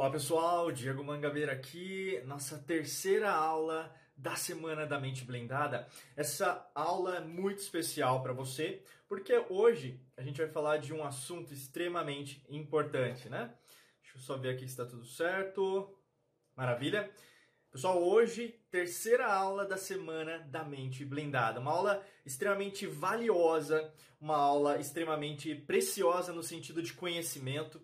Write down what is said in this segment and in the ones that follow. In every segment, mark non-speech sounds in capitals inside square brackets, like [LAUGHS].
Olá pessoal, Diego Mangabeira aqui, nossa terceira aula da Semana da Mente Blindada. Essa aula é muito especial para você, porque hoje a gente vai falar de um assunto extremamente importante, né? Deixa eu só ver aqui se está tudo certo. Maravilha. Pessoal, hoje, terceira aula da Semana da Mente Blindada. Uma aula extremamente valiosa, uma aula extremamente preciosa no sentido de conhecimento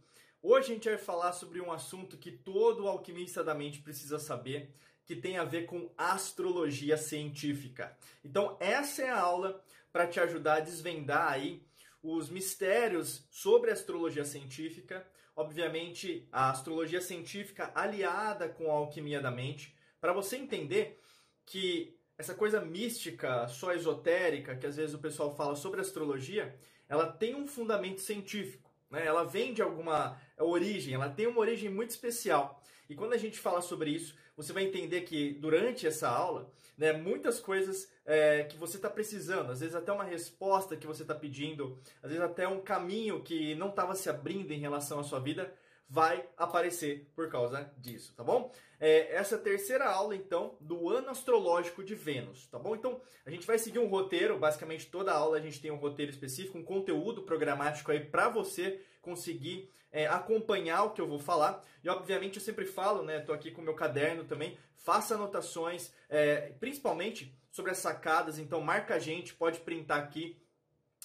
Hoje a gente vai falar sobre um assunto que todo alquimista da mente precisa saber, que tem a ver com astrologia científica. Então, essa é a aula para te ajudar a desvendar aí os mistérios sobre a astrologia científica, obviamente a astrologia científica aliada com a alquimia da mente, para você entender que essa coisa mística, só esotérica, que às vezes o pessoal fala sobre astrologia, ela tem um fundamento científico. Né? Ela vem de alguma origem, ela tem uma origem muito especial. E quando a gente fala sobre isso, você vai entender que durante essa aula, né, muitas coisas é, que você está precisando, às vezes até uma resposta que você está pedindo, às vezes até um caminho que não estava se abrindo em relação à sua vida, vai aparecer por causa disso, tá bom? É, essa terceira aula, então, do ano astrológico de Vênus, tá bom? Então, a gente vai seguir um roteiro, basicamente toda aula a gente tem um roteiro específico, um conteúdo programático aí para você conseguir é, acompanhar o que eu vou falar. E, obviamente, eu sempre falo, né, tô aqui com meu caderno também, faça anotações, é, principalmente sobre as sacadas, então marca a gente, pode printar aqui,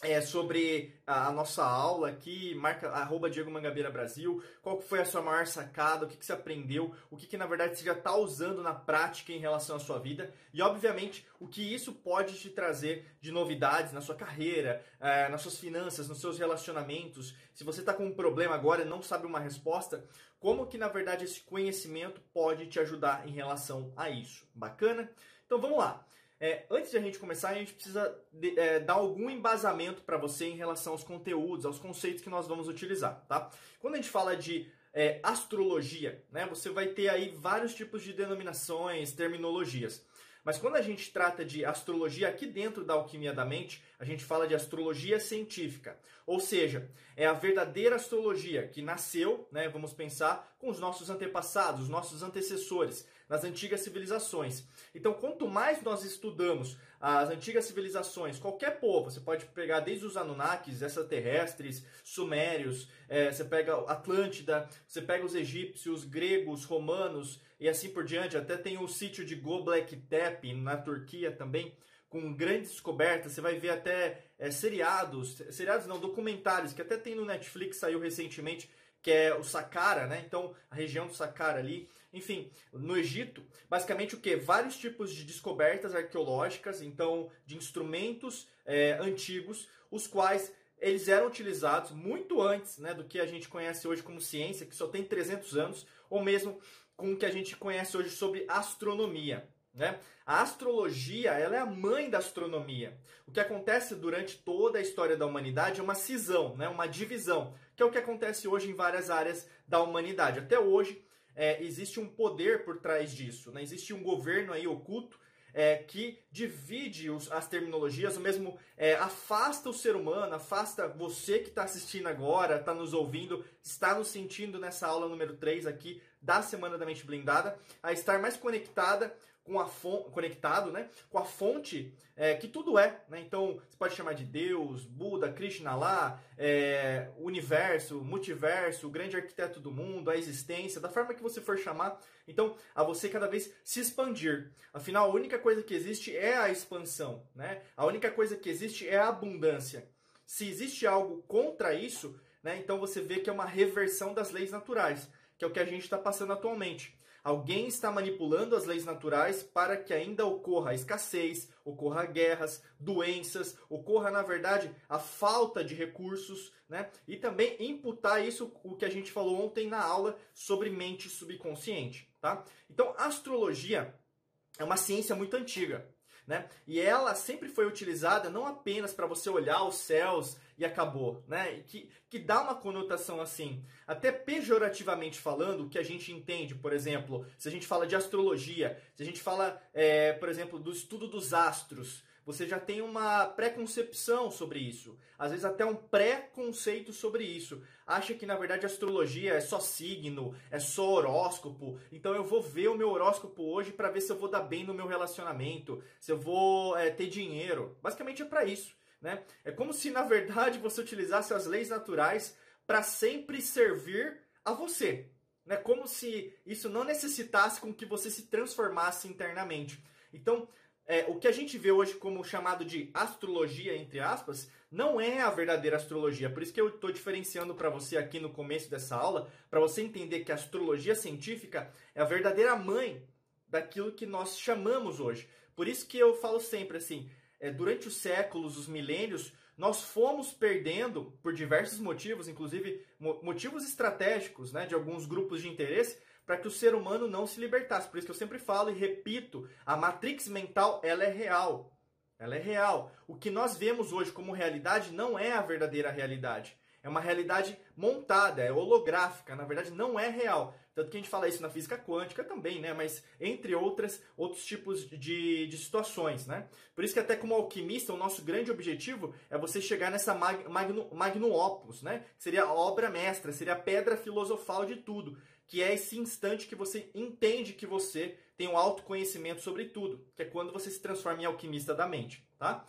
é, sobre a, a, nossa aula aqui, marca arroba Diego Mangabeira Brasil, qual foi a sua maior sacada, o que, que você aprendeu, o que, que na verdade você já está usando na prática em relação à sua vida e obviamente o que isso pode te trazer de novidades na sua carreira, é, nas suas finanças, nos seus relacionamentos. Se você está com um problema agora e não sabe uma resposta, como que na verdade esse conhecimento pode te ajudar em relação a isso. Bacana? Então vamos lá. É, antes de a gente começar, a gente precisa de, é, dar algum embasamento para você em relação aos conteúdos, aos conceitos que nós vamos utilizar, tá? Quando a gente fala de é, astrologia, né, você vai ter aí vários tipos de denominações, terminologias. Mas quando a gente trata de astrologia aqui dentro da alquimia da mente, a gente fala de astrologia científica. Ou seja, é a verdadeira astrologia que nasceu, né, vamos pensar, com os nossos antepassados, os nossos antecessores, nas antigas civilizações. Então, quanto mais nós estudamos as antigas civilizações, qualquer povo, você pode pegar desde os Anunnakis, extraterrestres, sumérios, é, você pega Atlântida, você pega os egípcios, gregos, romanos e assim por diante. Até tem o sítio de Göbekli Tepe na Turquia também com grandes descobertas. Você vai ver até é, seriados, seriados não, documentários, que até tem no Netflix, saiu recentemente, que é o Saqqara, né? Então, a região do Saqqara ali. Enfim, no Egito, basicamente o que? Vários tipos de descobertas arqueológicas, então, de instrumentos é, antigos, os quais eles eram utilizados muito antes né, do que a gente conhece hoje como ciência, que só tem 300 anos, ou mesmo com o que a gente conhece hoje sobre astronomia. Né? A astrologia ela é a mãe da astronomia. O que acontece durante toda a história da humanidade é uma cisão, né? uma divisão, que é o que acontece hoje em várias áreas da humanidade. Até hoje é, existe um poder por trás disso, né? existe um governo aí oculto é, que divide os, as terminologias, ou mesmo é, afasta o ser humano, afasta você que está assistindo agora, está nos ouvindo, está nos sentindo nessa aula número 3 aqui da Semana da Mente Blindada, a estar mais conectada com a fonte, conectado, né, com a fonte é, que tudo é, né? Então você pode chamar de Deus, Buda, Krishna lá, é, universo, multiverso, o grande arquiteto do mundo, a existência, da forma que você for chamar. Então a você cada vez se expandir. Afinal, a única coisa que existe é a expansão, né? A única coisa que existe é a abundância. Se existe algo contra isso, né? Então você vê que é uma reversão das leis naturais, que é o que a gente está passando atualmente. Alguém está manipulando as leis naturais para que ainda ocorra escassez, ocorra guerras, doenças, ocorra, na verdade, a falta de recursos, né? E também imputar isso, o que a gente falou ontem na aula sobre mente subconsciente, tá? Então, astrologia é uma ciência muito antiga. Né? E ela sempre foi utilizada não apenas para você olhar os céus e acabou, né? Que, que dá uma conotação assim, até pejorativamente falando, o que a gente entende, por exemplo, se a gente fala de astrologia, se a gente fala, é, por exemplo, do estudo dos astros, você já tem uma preconcepção sobre isso, às vezes até um pré-conceito sobre isso. Acha que na verdade astrologia é só signo, é só horóscopo. Então eu vou ver o meu horóscopo hoje para ver se eu vou dar bem no meu relacionamento, se eu vou é, ter dinheiro. Basicamente é para isso, né? É como se na verdade você utilizasse as leis naturais para sempre servir a você. Né? Como se isso não necessitasse com que você se transformasse internamente. Então, é, o que a gente vê hoje como chamado de astrologia, entre aspas, não é a verdadeira astrologia. Por isso que eu estou diferenciando para você aqui no começo dessa aula, para você entender que a astrologia científica é a verdadeira mãe daquilo que nós chamamos hoje. Por isso que eu falo sempre assim, durante os séculos, os milênios, nós fomos perdendo, por diversos motivos, inclusive motivos estratégicos né, de alguns grupos de interesse, para que o ser humano não se libertasse. Por isso que eu sempre falo e repito, a matrix mental ela é real. Ela é real. O que nós vemos hoje como realidade não é a verdadeira realidade. É uma realidade montada, é holográfica, na verdade não é real. Tanto que a gente fala isso na física quântica também, né? Mas entre outras, outros tipos de, de situações, né? Por isso que até como alquimista, o nosso grande objetivo é você chegar nessa mag, magno, magno opus, né? Seria a obra mestra, seria a pedra filosofal de tudo que é esse instante que você entende que você tem um autoconhecimento sobre tudo, que é quando você se transforma em alquimista da mente, tá?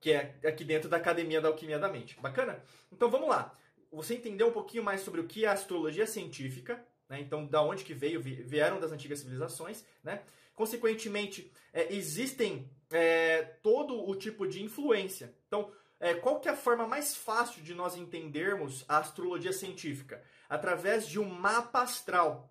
Que é aqui dentro da Academia da Alquimia da Mente. Bacana? Então vamos lá. Você entendeu um pouquinho mais sobre o que é a astrologia científica, né? Então, da onde que veio, vieram das antigas civilizações, né? Consequentemente, é, existem é, todo o tipo de influência. Então, é, qual que é a forma mais fácil de nós entendermos a astrologia científica? Através de um mapa astral.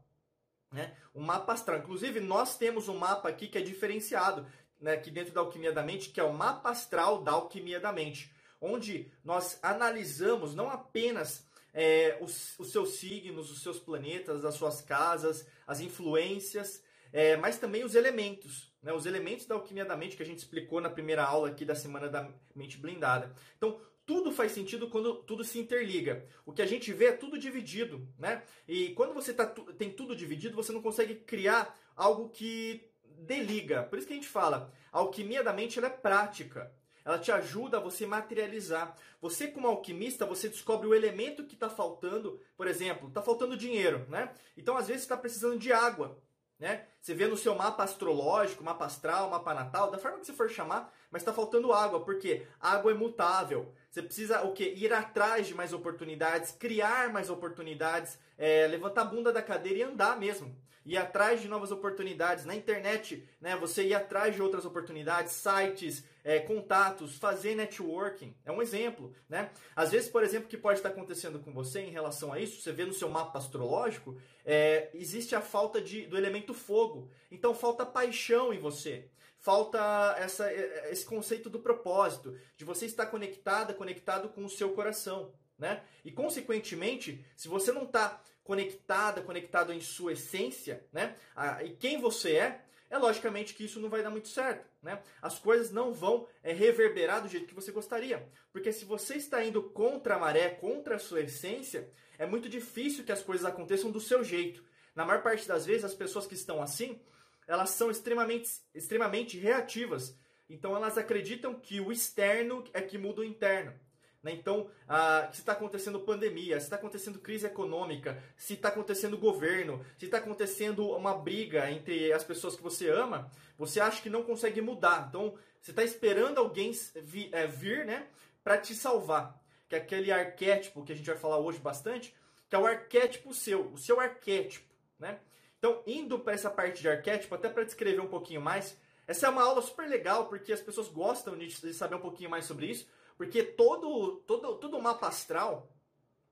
Né? Um mapa astral. Inclusive, nós temos um mapa aqui que é diferenciado, né, aqui dentro da Alquimia da Mente, que é o mapa astral da Alquimia da Mente. Onde nós analisamos não apenas é, os, os, seus signos, os seus planetas, as suas casas, as influências, é, mas também os elementos né, os elementos da alquimia da mente que a gente explicou na primeira aula aqui da semana da mente blindada. Então, tudo faz sentido quando tudo se interliga. O que a gente vê é tudo dividido, né? E quando você tá, tem tudo dividido, você não consegue criar algo que deliga. Por isso que a gente fala, a alquimia da mente ela é prática. Ela te ajuda a você materializar. Você, como alquimista, você descobre o elemento que está faltando. Por exemplo, está faltando dinheiro, né? Então, às vezes, está precisando de água. Né? Você vê no seu mapa astrológico, mapa astral, mapa natal, da forma que você for chamar, mas está faltando água, porque água é mutável. Você precisa o quê? Ir atrás de mais oportunidades, criar mais oportunidades, é, levantar a bunda da cadeira e andar mesmo. Ir atrás de novas oportunidades. Na internet, né, você ir atrás de outras oportunidades, sites, é, contatos, fazer networking. É um exemplo, né? Às vezes, por exemplo, o que pode estar acontecendo com você em relação a isso, você vê no seu mapa astrológico, é, existe a falta de, do elemento fogo. Então, falta paixão em você. Falta essa, esse conceito do propósito, de você estar conectada, conectado com o seu coração, né? E, consequentemente, se você não está conectada, conectado em sua essência, né? e quem você é, é logicamente que isso não vai dar muito certo. Né? As coisas não vão é, reverberar do jeito que você gostaria. Porque se você está indo contra a maré, contra a sua essência, é muito difícil que as coisas aconteçam do seu jeito. Na maior parte das vezes, as pessoas que estão assim, elas são extremamente, extremamente reativas. Então elas acreditam que o externo é que muda o interno. Né? Então, ah, se está acontecendo pandemia, se está acontecendo crise econômica, se está acontecendo governo, se está acontecendo uma briga entre as pessoas que você ama, você acha que não consegue mudar. Então, você está esperando alguém vir, é, vir né, para te salvar. Que é aquele arquétipo que a gente vai falar hoje bastante, que é o arquétipo seu, o seu arquétipo. Né? Então, indo para essa parte de arquétipo, até para descrever um pouquinho mais, essa é uma aula super legal, porque as pessoas gostam de saber um pouquinho mais sobre isso, porque todo, todo, todo mapa astral,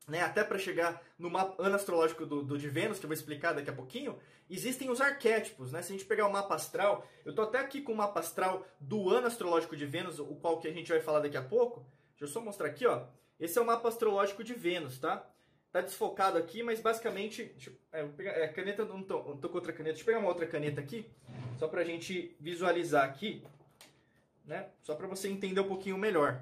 né, até para chegar no mapa ano astrológico do, do, de Vênus, que eu vou explicar daqui a pouquinho, existem os arquétipos. Né? Se a gente pegar o mapa astral, eu estou até aqui com o mapa astral do ano astrológico de Vênus, o qual que a gente vai falar daqui a pouco. Deixa eu só mostrar aqui, ó. Esse é o mapa astrológico de Vênus, tá? Tá desfocado aqui, mas basicamente. Deixa é, pegar, é, caneta não tô, não tô com outra caneta. Deixa eu pegar uma outra caneta aqui, só pra gente visualizar aqui, né? Só para você entender um pouquinho melhor.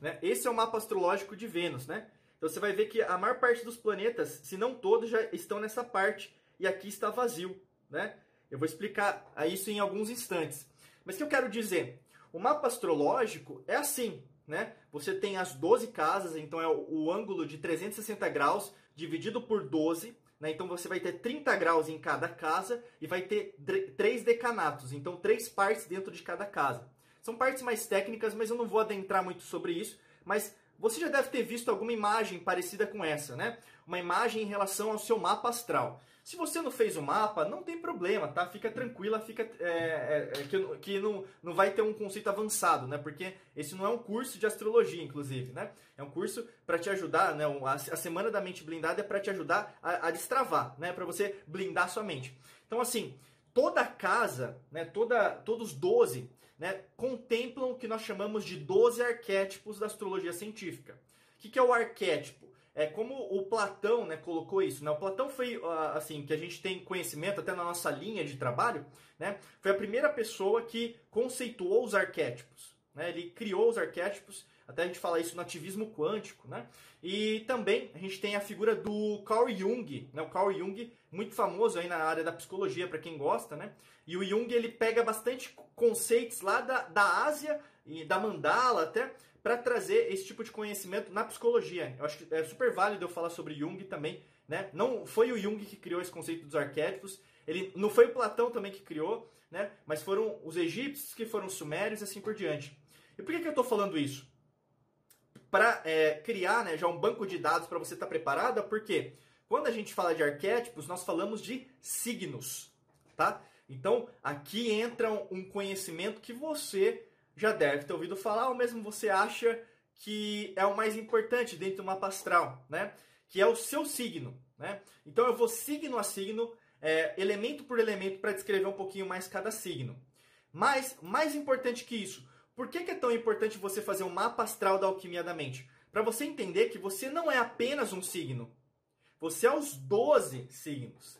Né? Esse é o mapa astrológico de Vênus, né? Então você vai ver que a maior parte dos planetas, se não todos, já estão nessa parte e aqui está vazio, né? Eu vou explicar isso em alguns instantes. Mas o que eu quero dizer? o mapa astrológico é assim, né? Você tem as 12 casas, então é o, ângulo de 360 graus dividido por 12, né? Então você vai ter 30 graus em cada casa e vai ter três decanatos, então três partes dentro de cada casa. São partes mais técnicas, mas eu não vou adentrar muito sobre isso, mas você já deve ter visto alguma imagem parecida com essa, né? Uma imagem em relação ao seu mapa astral. Se você não fez o mapa, não tem problema, tá? Fica tranquila, fica é, é, é, que, que não, não vai ter um conceito avançado, né? Porque esse não é um curso de astrologia, inclusive, né? É um curso para te ajudar, né? A, a, semana da mente blindada é para te ajudar a, a destravar, né? Para você blindar sua mente. Então, assim, toda casa, né? Toda, todos 12, né? Contemplam o que nós chamamos de 12 arquétipos da astrologia científica. O que, que é o arquétipo? É como o Platão né, colocou isso. Né? O Platão foi, ah, assim, que a gente tem conhecimento até na nossa linha de trabalho, né? foi a primeira pessoa que conceituou os arquétipos. Né? Ele criou os arquétipos, até a gente fala isso no ativismo quântico. Né? E também a gente tem a figura do Carl Jung, né? o Carl Jung, muito famoso aí na área da psicologia, para quem gosta. Né? E o Jung ele pega bastante conceitos lá da, da Ásia e da Mandala até, para trazer esse tipo de conhecimento na psicologia. Eu acho que é super válido eu falar sobre Jung também, né? Não foi o Jung que criou esse conceito dos arquétipos, ele não foi o Platão também que criou, né? Mas foram os egípcios que foram os sumérios e assim por diante. E por que, que eu estou falando isso? Para é, criar né, já um banco de dados para você estar tá preparada, porque quando a gente fala de arquétipos, nós falamos de signos, tá? Então, aqui entra um conhecimento que você já deve ter ouvido falar, ou mesmo você acha que é o mais importante dentro do mapa astral, né? Que é o seu signo, né? Então eu vou signo a signo, é, elemento por elemento, para descrever um pouquinho mais cada signo. Mas, mais importante que isso, por que, que é tão importante você fazer um mapa astral da alquimia da mente? Para você entender que você não é apenas um signo. Você é os 12 signos.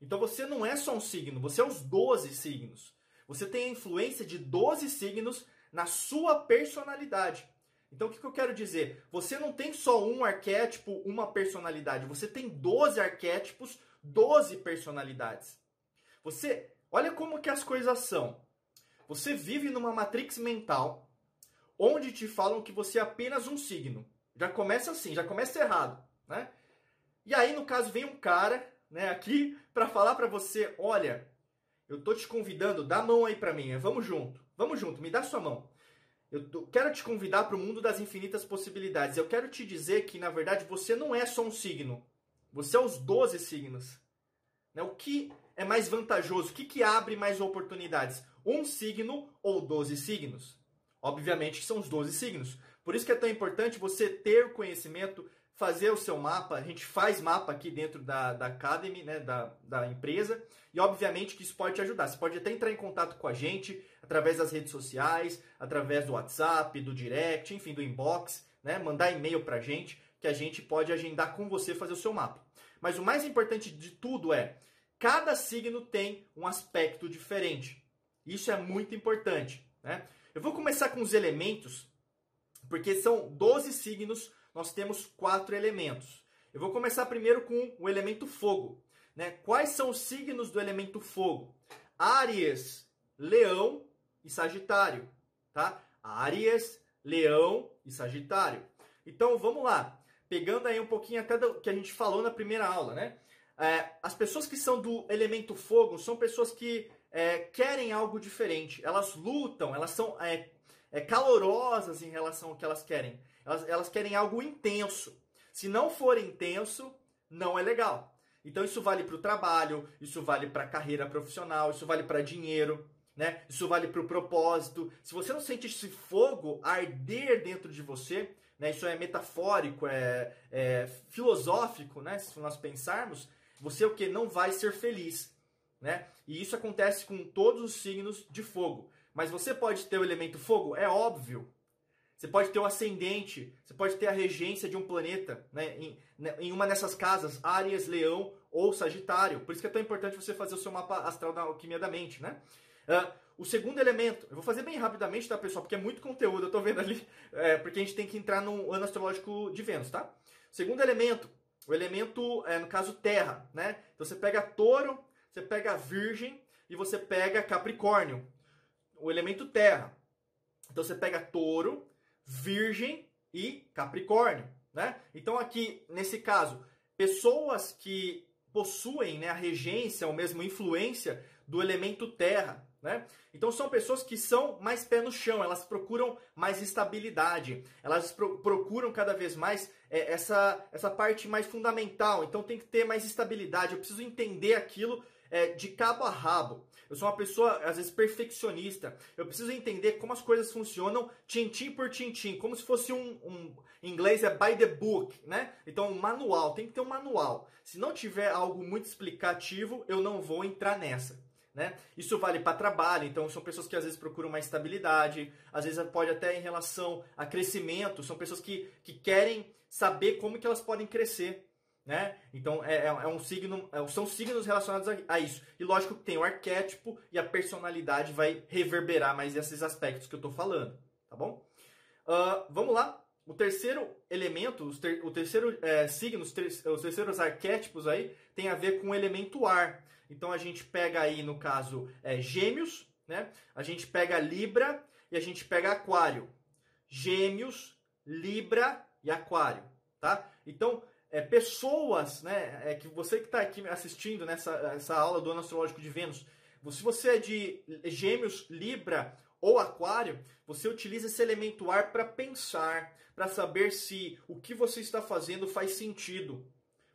Então você não é só um signo, você é os 12 signos. Você tem a influência de 12 signos na sua personalidade. Então, o que, eu quero dizer? Você não tem só um arquétipo, uma personalidade. Você tem 12 arquétipos, 12 personalidades. Você, olha como que as coisas são. Você vive numa matrix mental onde te falam que você é apenas um signo. Já começa assim, já começa errado, né? E aí, no caso, vem um cara, né, aqui para falar para você, olha, eu tô te convidando, dá a mão aí para mim, vamos junto. Vamos junto, me dá sua mão. Eu quero te convidar para o mundo das infinitas possibilidades. Eu quero te dizer que, na verdade, você não é só um signo. Você é os 12 signos. Né? O que é mais vantajoso? O que, que abre mais oportunidades? Um signo ou 12 signos? Obviamente que são os 12 signos. Por isso que é tão importante você ter conhecimento fazer o seu mapa. A gente faz mapa aqui dentro da, da Academy, né, da, da empresa. E obviamente que isso pode te ajudar. Você pode até entrar em contato com a gente através das redes sociais, através do WhatsApp, do direct, enfim, do inbox, né? Mandar e-mail pra gente que a gente pode agendar com você fazer o seu mapa. Mas o mais importante de tudo é cada signo tem um aspecto diferente. Isso é muito importante, né? Eu vou começar com os elementos, porque são 12 signos nós temos quatro elementos. Eu vou começar primeiro com o elemento fogo. Né? Quais são os signos do elemento fogo? Áries, Leão e Sagitário. Tá? Áries, Leão e Sagitário. Então vamos lá. Pegando aí um pouquinho até do que a gente falou na primeira aula, né? É, as pessoas que são do elemento fogo são pessoas que é, querem algo diferente. Elas lutam, elas são é, é calorosas em relação ao que elas querem. Elas, elas querem algo intenso. Se não for intenso, não é legal. Então isso vale para o trabalho, isso vale para a carreira profissional, isso vale para dinheiro, né? Isso vale para o propósito. Se você não sente esse fogo arder dentro de você, né? Isso é metafórico, é, é filosófico, né? Se nós pensarmos, você o que não vai ser feliz, né? E isso acontece com todos os signos de fogo. Mas você pode ter o elemento fogo, é óbvio, você pode ter o ascendente, você pode ter a regência de um planeta né, em, né, em uma dessas casas, Áries, Leão ou Sagitário. Por isso que é tão importante você fazer o seu mapa astral da alquimia da mente, né? Uh, o segundo elemento, eu vou fazer bem rapidamente, tá, pessoal? Porque é muito conteúdo, eu tô vendo ali, é, porque a gente tem que entrar no ano astrológico de Vênus, tá? Segundo elemento, o elemento, é, no caso, terra, né? Então você pega touro, você pega virgem e você pega capricórnio. O elemento terra. Então você pega touro, virgem e capricórnio, né? Então aqui, nesse caso, pessoas que possuem né, a regência ou mesmo influência do elemento terra, né? Então são pessoas que são mais pé no chão, elas procuram mais estabilidade, elas pro procuram cada vez mais é, essa, essa parte mais fundamental. Então tem que ter mais estabilidade, eu preciso entender aquilo é, de cabo a rabo. Eu sou uma pessoa, às vezes, perfeccionista. Eu preciso entender como as coisas funcionam tintim por tintim, como se fosse um, um em inglês é by the book, né? Então, um manual, tem que ter um manual. Se não tiver algo muito explicativo, eu não vou entrar nessa. Né? Isso vale para trabalho, então são pessoas que às vezes procuram mais estabilidade, às vezes pode até em relação a crescimento, são pessoas que, que querem saber como que elas podem crescer. Né? Então é, é, é um signo, é, são signos relacionados a, a, isso. E lógico que tem o arquétipo e a personalidade vai reverberar mais esses aspectos que eu estou falando, tá bom? Uh, vamos lá. O terceiro elemento, ter, o terceiro é, signo, os, ter, os terceiros arquétipos aí tem a ver com o elemento ar. Então a gente pega aí, no caso, é, Gêmeos, né? A gente pega Libra e a gente pega Aquário. Gêmeos, Libra e Aquário, tá? Então, é, pessoas, né? É que você que está aqui assistindo nessa essa aula do ano astrológico de Vênus, se você é de Gêmeos, Libra ou Aquário, você utiliza esse elemento ar para pensar, para saber se o que você está fazendo faz sentido,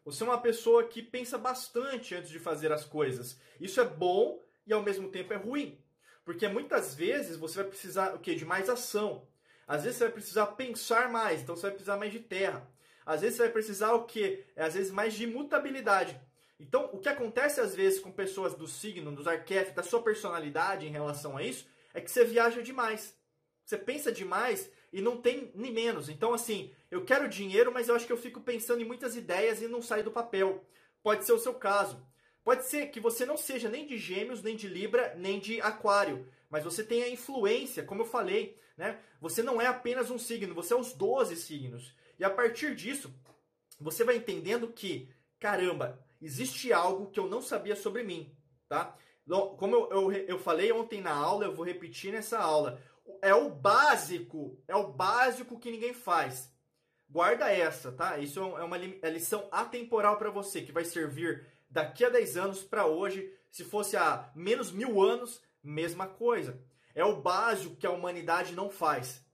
você é uma pessoa que pensa bastante antes de fazer as coisas. Isso é bom e ao mesmo tempo é ruim. Porque muitas vezes você vai precisar o quê? de mais ação. Às vezes você vai precisar pensar mais, então você vai precisar mais de terra. Às vezes você vai precisar o quê? É, às vezes mais de mutabilidade. Então, o que acontece às vezes com pessoas do signo, dos arquétipos, da sua personalidade em relação a isso, é que você viaja demais. Você pensa demais e não tem nem menos. Então, assim, eu quero dinheiro, mas eu acho que eu fico pensando em muitas ideias e não sai do papel. Pode ser o seu caso. Pode ser que você não seja nem de Gêmeos, nem de Libra, nem de Aquário, mas você tem a influência, como eu falei, né? Você não é apenas um signo, você é os 12 signos. E a partir disso, você vai entendendo que, caramba, existe algo que eu não sabia sobre mim, tá? Como eu, eu, eu falei ontem na aula, eu vou repetir nessa aula é o básico, é o básico que ninguém faz. Guarda essa, tá? Isso é uma é lição atemporal para você, que vai servir daqui a 10 anos para hoje. Se fosse há menos mil anos, mesma coisa. É o básico que a humanidade não faz.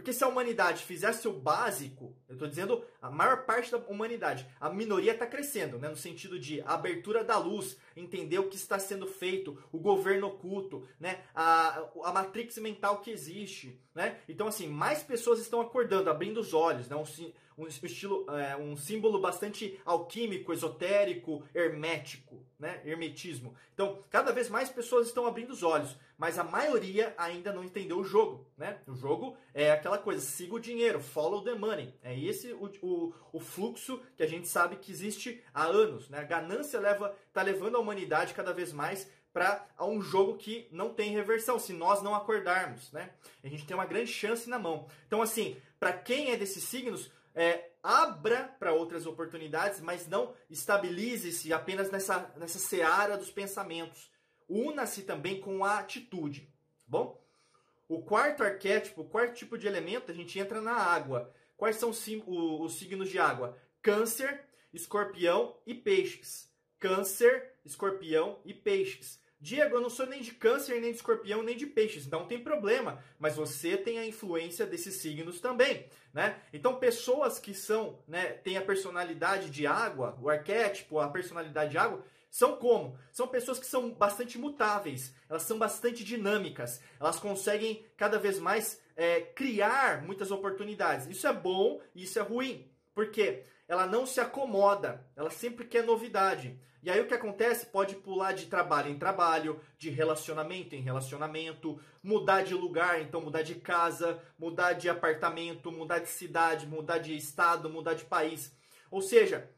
Porque se a humanidade fizesse o básico, eu estou dizendo a maior parte da humanidade, a minoria está crescendo, né, no sentido de abertura da luz, entender o que está sendo feito, o governo oculto, né, a, a matrix mental que existe. Né? Então, assim, mais pessoas estão acordando, abrindo os olhos, né, um, um estilo, é, um símbolo bastante alquímico, esotérico, hermético, né? Hermetismo. Então, cada vez mais pessoas estão abrindo os olhos, mas a maioria ainda não entendeu o jogo, né? O jogo é aquela coisa, siga o dinheiro, follow the money. É esse o, o, o fluxo que a gente sabe que existe há anos, né? A ganância leva, tá levando a humanidade cada vez mais para um jogo que não tem reversão, se nós não acordarmos, né? A gente tem uma grande chance na mão. Então, assim, para quem é desses signos, é, abra para outras oportunidades, mas não estabilize-se apenas nessa, nessa seara dos pensamentos. Una-se também com a atitude. Tá bom? O quarto arquétipo, o quarto tipo de elemento, a gente entra na água. Quais são os, os signos de água? Câncer, escorpião e peixes. Câncer, escorpião e peixes. Diego, eu não sou nem de câncer, nem de escorpião, nem de peixes, não tem problema, mas você tem a influência desses signos também, né? Então, pessoas que são, né, têm a personalidade de água, o arquétipo, a personalidade de água, são como? São pessoas que são bastante mutáveis, elas são bastante dinâmicas, elas conseguem cada vez mais é, criar muitas oportunidades. Isso é bom e isso é ruim, porque ela não se acomoda, ela sempre quer novidade. E aí o que acontece? Pode pular de trabalho em trabalho, de relacionamento em relacionamento, mudar de lugar, então mudar de casa, mudar de apartamento, mudar de cidade, mudar de estado, mudar de país. Ou seja,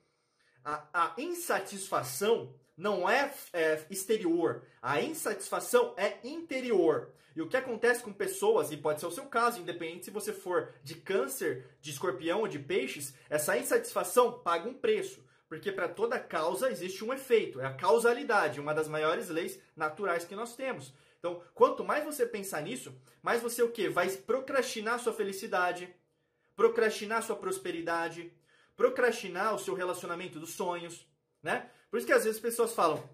a, a insatisfação não é, é, exterior, a insatisfação é interior. E o que acontece com pessoas, e pode ser o seu caso, independente se você for de câncer, de escorpião ou de peixes, essa insatisfação paga um preço. Porque para toda causa existe um efeito, é a causalidade, uma das maiores leis naturais que nós temos. Então, quanto mais você pensar nisso, mais você o quê? Vai procrastinar sua felicidade, procrastinar sua prosperidade, procrastinar o seu relacionamento dos sonhos, né? Por isso que às vezes as pessoas falam,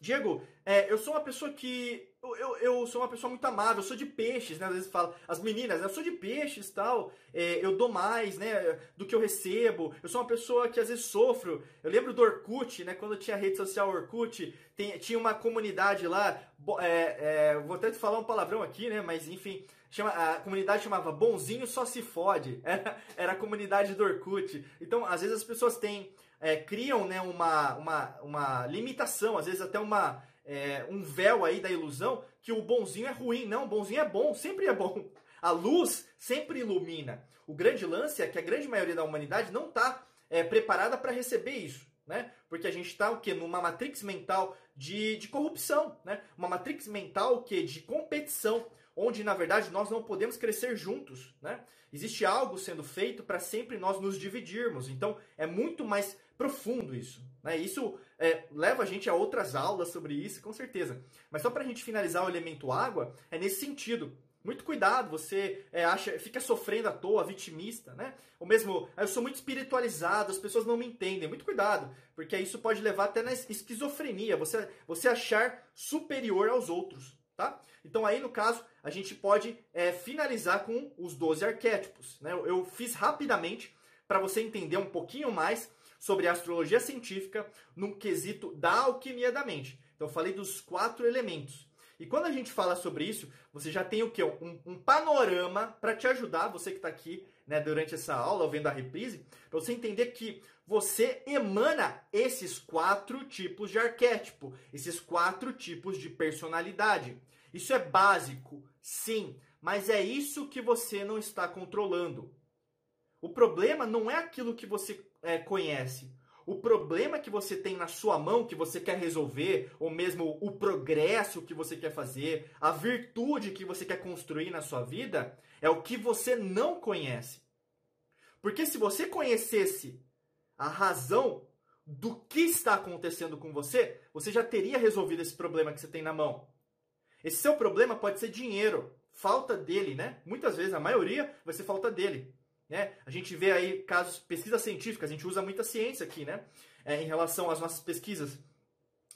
Diego, é, eu sou uma pessoa que. Eu, eu sou uma pessoa muito amável, eu sou de peixes, né? Às vezes fala, as meninas, eu sou de peixes tal, é, eu dou mais, né? Do que eu recebo. Eu sou uma pessoa que às vezes sofro. Eu lembro do Orkut, né? Quando tinha rede social Orkut, tem, tinha uma comunidade lá. É, é, vou até te falar um palavrão aqui, né? Mas enfim, chama, a comunidade chamava Bonzinho Só Se Fode. [LAUGHS] Era, era a comunidade do Orkut. Então, às vezes as pessoas têm é, criam né, uma, uma, uma limitação, às vezes até uma, é, um véu aí da ilusão que o bonzinho é ruim. Não, o bonzinho é bom, sempre é bom. A luz sempre ilumina. O grande lance é que a grande maioria da humanidade não está é, preparada para receber isso. Né? Porque a gente está o? Numa matrix mental de, de corrupção, né? Uma matrix mental o quê? De competição, onde na verdade nós não podemos crescer juntos, né? Existe algo sendo feito para sempre nós nos dividirmos. Então é muito mais profundo isso. Né? Isso é, leva a gente a outras aulas sobre isso, com certeza. Mas só para a gente finalizar o elemento água, é nesse sentido. Muito cuidado, você é, acha, fica sofrendo à toa, vitimista, né? Ou mesmo, ah, eu sou muito espiritualizado, as pessoas não me entendem. Muito cuidado, porque isso pode levar até na esquizofrenia, você, você achar superior aos outros, tá? Então aí, no caso, a gente pode é, finalizar com os 12 arquétipos. Né? Eu, eu fiz rapidamente para você entender um pouquinho mais sobre astrologia científica no quesito da alquimia da mente. Então, eu falei dos quatro elementos. E quando a gente fala sobre isso, você já tem o quê? Um, um panorama para te ajudar, você que está aqui né, durante essa aula, ou vendo a reprise, para você entender que você emana esses quatro tipos de arquétipo, esses quatro tipos de personalidade. Isso é básico, sim, mas é isso que você não está controlando. O problema não é aquilo que você é, conhece. O problema que você tem na sua mão, que você quer resolver, ou mesmo o progresso que você quer fazer, a virtude que você quer construir na sua vida, é o que você não conhece. Porque se você conhecesse a razão do que está acontecendo com você, você já teria resolvido esse problema que você tem na mão. Esse seu problema pode ser dinheiro, falta dele, né? Muitas vezes, a maioria, vai ser falta dele. Né? A gente vê aí casos, pesquisas científicas, a gente usa muita ciência aqui, né? É, em relação às nossas pesquisas.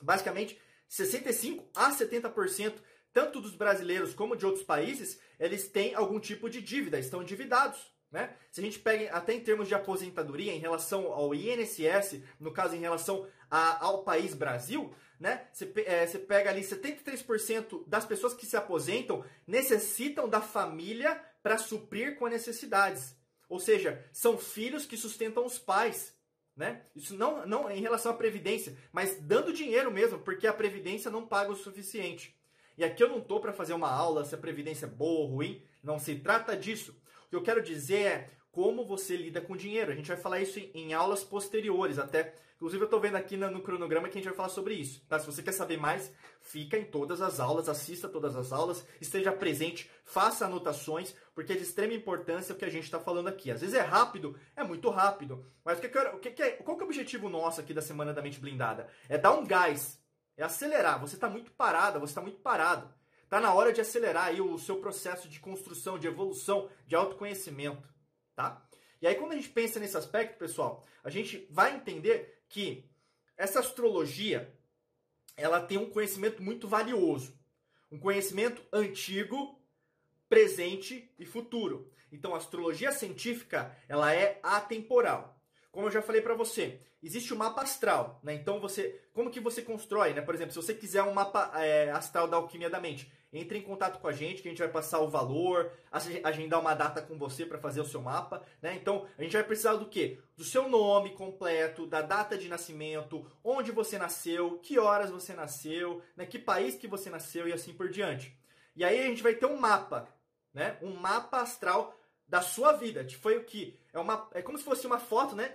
Basicamente, 65 a 70%, tanto dos brasileiros como de outros países, eles têm algum tipo de dívida, estão endividados. Né? Se a gente pega até em termos de aposentadoria, em relação ao INSS, no caso em relação a, ao país Brasil, né? Você, é, você pega ali 73% das pessoas que se aposentam necessitam da família para suprir com as necessidades. Ou seja, são filhos que sustentam os pais. Né? Isso não, não em relação à previdência, mas dando dinheiro mesmo, porque a previdência não paga o suficiente. E aqui eu não estou para fazer uma aula se a previdência é boa ou ruim, não se trata disso. O que eu quero dizer é como você lida com dinheiro. A gente vai falar isso em, aulas posteriores, até Inclusive, eu estou vendo aqui no cronograma que a gente vai falar sobre isso. Tá? Se você quer saber mais, fica em todas as aulas, assista todas as aulas, esteja presente, faça anotações, porque é de extrema importância o que a gente está falando aqui. Às vezes é rápido, é muito rápido. Mas o que, o que, é, qual que é o objetivo nosso aqui da Semana da Mente Blindada? É dar um gás, é acelerar. Você está muito parada, você está muito parado. Está na hora de acelerar aí o seu processo de construção, de evolução, de autoconhecimento, tá? E aí, quando a gente pensa nesse aspecto, pessoal, a gente vai entender que essa astrologia ela tem um conhecimento muito valioso, um conhecimento antigo, presente e futuro. Então, a astrologia científica ela é atemporal. Como eu já falei para você, existe o mapa astral, né? Então você, como que você constrói, né? Por exemplo, se você quiser um mapa é, astral da alquimia da mente, entre em contato com a gente, que a gente vai passar o valor, agendar uma data com você para fazer o seu mapa, né? Então, a gente vai precisar do quê? Do seu nome completo, da data de nascimento, onde você nasceu, que horas você nasceu, né? Que país que você nasceu e assim por diante. E aí a gente vai ter um mapa, né? Um mapa astral da sua vida. Foi o que é uma é como se fosse uma foto, né?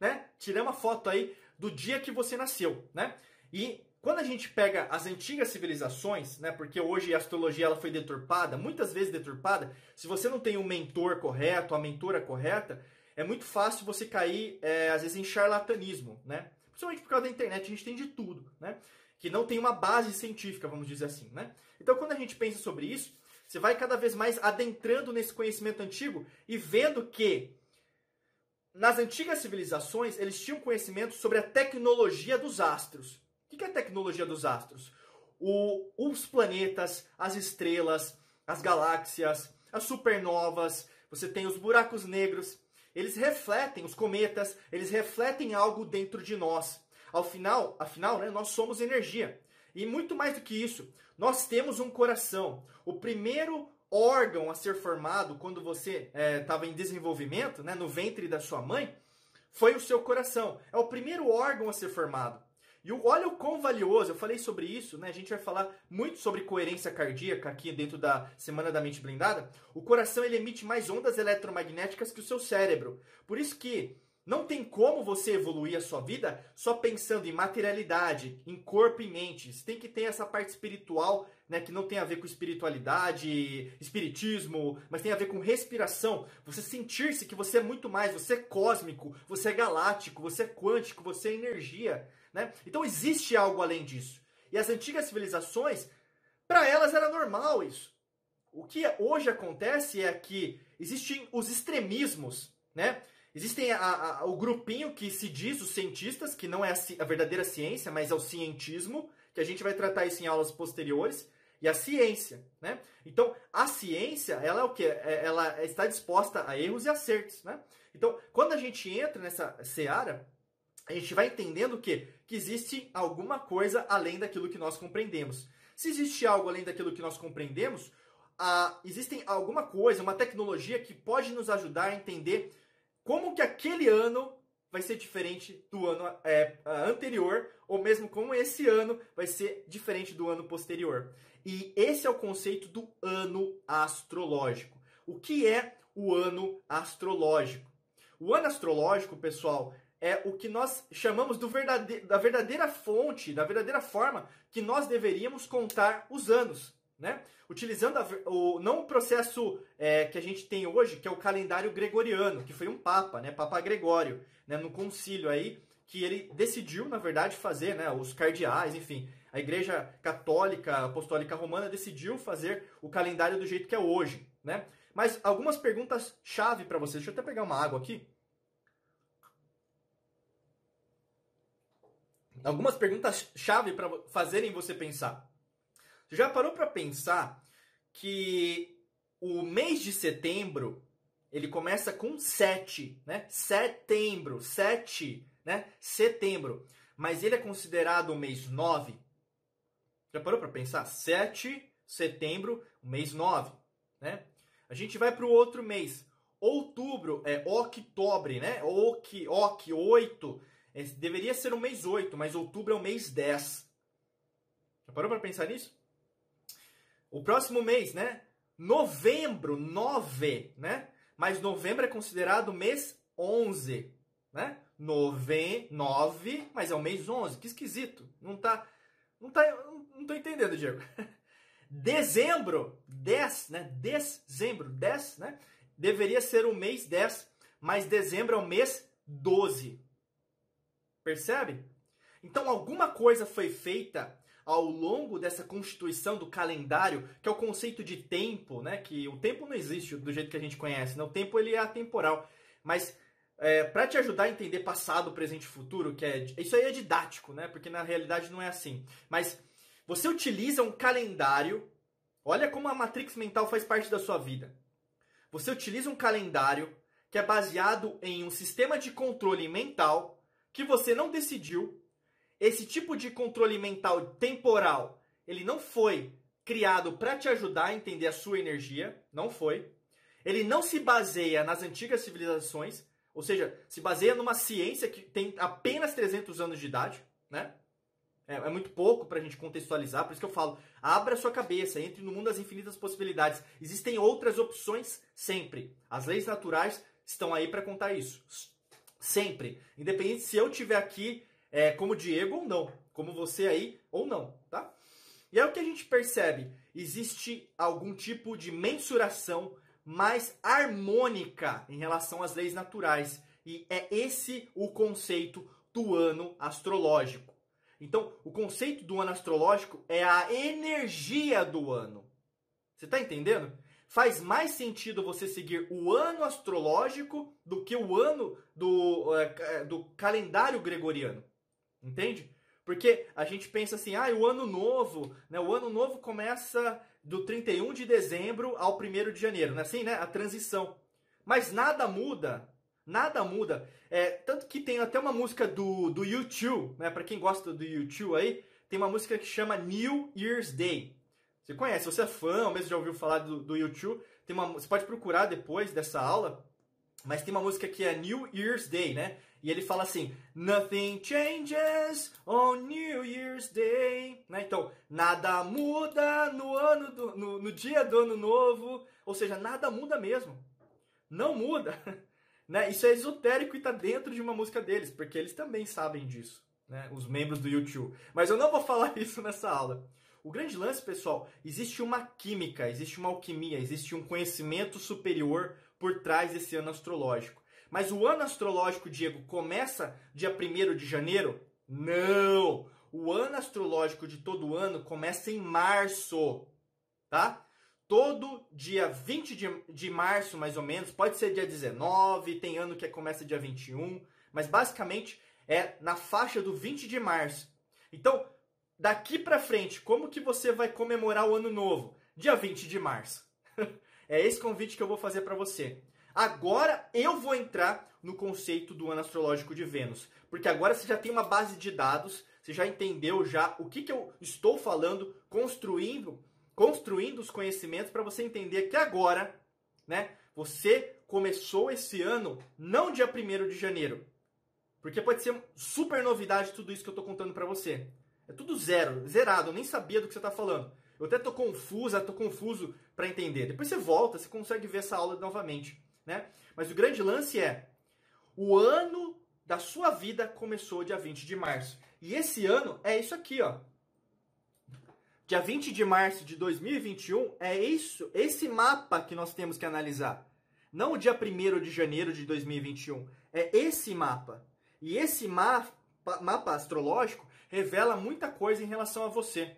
Né? Tirei uma foto aí do dia que você nasceu, né? E quando a gente pega as antigas civilizações, né, porque hoje a astrologia ela foi deturpada, muitas vezes deturpada, se você não tem um mentor correto, a mentora correta, é muito fácil você cair, é, às vezes, em charlatanismo, né? Principalmente por causa da internet, a gente tem de tudo, né? que não tem uma base científica, vamos dizer assim, né? Então, quando a gente pensa sobre isso, você vai cada vez mais adentrando nesse conhecimento antigo e vendo que nas antigas civilizações eles tinham conhecimento sobre a tecnologia dos astros. O que é a tecnologia dos astros? O, os planetas, as estrelas, as galáxias, as supernovas, você tem os buracos negros, eles refletem, os cometas, eles refletem algo dentro de nós. Ao final, afinal, né, nós somos energia. E muito mais do que isso, nós temos um coração. O primeiro órgão a ser formado quando você estava é, em desenvolvimento, né, no ventre da sua mãe, foi o seu coração. É o primeiro órgão a ser formado. E olha o quão valioso, eu falei sobre isso, né? A gente vai falar muito sobre coerência cardíaca aqui dentro da Semana da Mente Blindada. O coração ele emite mais ondas eletromagnéticas que o seu cérebro. Por isso que não tem como você evoluir a sua vida só pensando em materialidade, em corpo e mente. Você tem que ter essa parte espiritual, né, que não tem a ver com espiritualidade, espiritismo, mas tem a ver com respiração. Você sentir-se que você é muito mais, você é cósmico, você é galáctico, você é quântico, você é energia, né? Então existe algo além disso. E as antigas civilizações, para elas era normal isso. O que hoje acontece é que existem os extremismos, né? Existem a, a, o grupinho que se diz os cientistas, que não é a, a, verdadeira ciência, mas é o cientismo, que a gente vai tratar isso em aulas posteriores, e a ciência, né? Então, a ciência, ela é o quê? É, ela está disposta a erros e acertos, né? Então, quando a gente entra nessa seara, a gente vai entendendo que, que existe alguma coisa além daquilo que nós compreendemos. Se existe algo além daquilo que nós compreendemos, ah, existe alguma coisa, uma tecnologia que pode nos ajudar a entender como que aquele ano vai ser diferente do ano é, anterior, ou mesmo como esse ano vai ser diferente do ano posterior. E esse é o conceito do ano astrológico. O que é o ano astrológico? O ano astrológico, pessoal, é o que nós chamamos verdade da verdadeira fonte, da verdadeira forma que nós deveríamos contar os anos né? Utilizando a, o, não o processo é, que a gente tem hoje, que é o calendário gregoriano, que foi um papa, né? Papa Gregório, né? no concílio aí, que ele decidiu, na verdade, fazer, né? Os cardeais, enfim, a Igreja Católica Apostólica Romana decidiu fazer o calendário do jeito que é hoje, né? Mas algumas perguntas chave para vocês. Deixa eu até pegar uma água aqui. Algumas perguntas chave para fazerem você pensar. Já parou para pensar que o mês de setembro ele começa com 7, né? Setembro, 7, né? Setembro. Mas ele é considerado o mês 9. Já parou para pensar? 7, setembro, mês 9, né? A gente vai para o outro mês. Outubro é octobre, né? Ok, ok, 8. Esse deveria ser o mês 8, mas outubro é o mês 10. Já parou para pensar nisso? O próximo mês, né? Novembro, 9, né? Mas novembro é considerado mês 11, né? Nove, 9, mas é o mês 11. Que esquisito. Não tá não tá não tô entendendo, Diego. [LAUGHS] Dezembro, 10, né? Dezembro, 10, né? Deveria ser o mês 10, mas dezembro é o mês 12. Percebe? Então alguma coisa foi feita ao longo dessa constituição do calendário, que é o conceito de tempo, né? Que o tempo não existe do jeito que a gente conhece, né? O tempo ele é atemporal, mas é, para te ajudar a entender passado, presente e futuro, que é isso aí é didático, né? Porque na realidade não é assim. Mas você utiliza um calendário. Olha como a matrix mental faz parte da sua vida. Você utiliza um calendário que é baseado em um sistema de controle mental que você não decidiu, esse tipo de controle mental temporal, ele não foi criado para te ajudar a entender a sua energia, não foi. Ele não se baseia nas antigas civilizações, ou seja, se baseia numa ciência que tem apenas 300 anos de idade, né? É, é muito pouco para a gente contextualizar, por isso que eu falo, abra sua cabeça, entre no mundo das infinitas possibilidades. Existem outras opções sempre. As leis naturais estão aí para contar isso. Sempre. Independente se eu estiver aqui é, como Diego ou não, como você aí ou não, tá? E é o que a gente percebe, existe algum tipo de mensuração mais harmônica em relação às leis naturais. E é esse o conceito do ano astrológico. Então, o conceito do ano astrológico é a energia do ano. Você está entendendo? Faz mais sentido você seguir o ano astrológico do que o ano do, é, do calendário gregoriano. Entende? Porque a gente pensa assim, ah, o ano novo, né? O ano novo começa do 31 de dezembro ao 1 de janeiro, né? Assim, né? A transição. Mas nada muda, nada muda. É, tanto que tem até uma música do, do YouTube, né? Para quem gosta do YouTube aí, tem uma música que chama New Year's Day. Você conhece, você é fã, ou mesmo já ouviu falar do, do YouTube, tem uma, você pode procurar depois dessa aula, mas tem uma música que é New Year's Day, né? E ele fala assim: Nothing changes on New Year's Day. Né? Então, nada muda no ano do, no, no dia do ano novo. Ou seja, nada muda mesmo. Não muda. [LAUGHS] Né? Isso é esotérico e está dentro de uma música deles, porque eles também sabem disso, né? os membros do YouTube. Mas eu não vou falar [LAUGHS] isso nessa aula. O grande lance, pessoal, existe uma química, existe uma alquimia, existe um conhecimento superior por trás desse ano astrológico. Mas o ano astrológico, Diego, começa dia 1 de janeiro? Não! O ano astrológico de todo ano começa em março, tá? Todo dia 20 de, de março, mais ou menos, pode ser dia 19, tem ano que começa dia 21, mas basicamente é na faixa do 20 de março. Então, daqui para frente, como que você vai comemorar o ano novo? Dia 20 de março. [LAUGHS] é esse convite que eu vou fazer para você. Agora eu vou entrar no conceito do ano astrológico de Vênus, porque agora você já tem uma base de dados, você já entendeu já o que, que eu estou falando, construindo, construindo os conhecimentos para você entender que agora, né, você começou esse ano não dia 1 de janeiro, porque pode ser super novidade tudo isso que eu estou contando para você. É tudo zero, zerado, eu nem sabia do que você está falando. Eu até tô confusa, tô confuso para entender. Depois você volta, você consegue ver essa aula novamente né? Mas o grande lance é o ano da sua vida começou dia 20 de março. E esse ano é isso aqui, ó. Dia 20 de março de 2021 é isso, esse mapa que nós temos que analisar. Não o dia 1 de janeiro de 2021. É esse mapa. E esse mapa, mapa astrológico revela muita coisa em relação a você.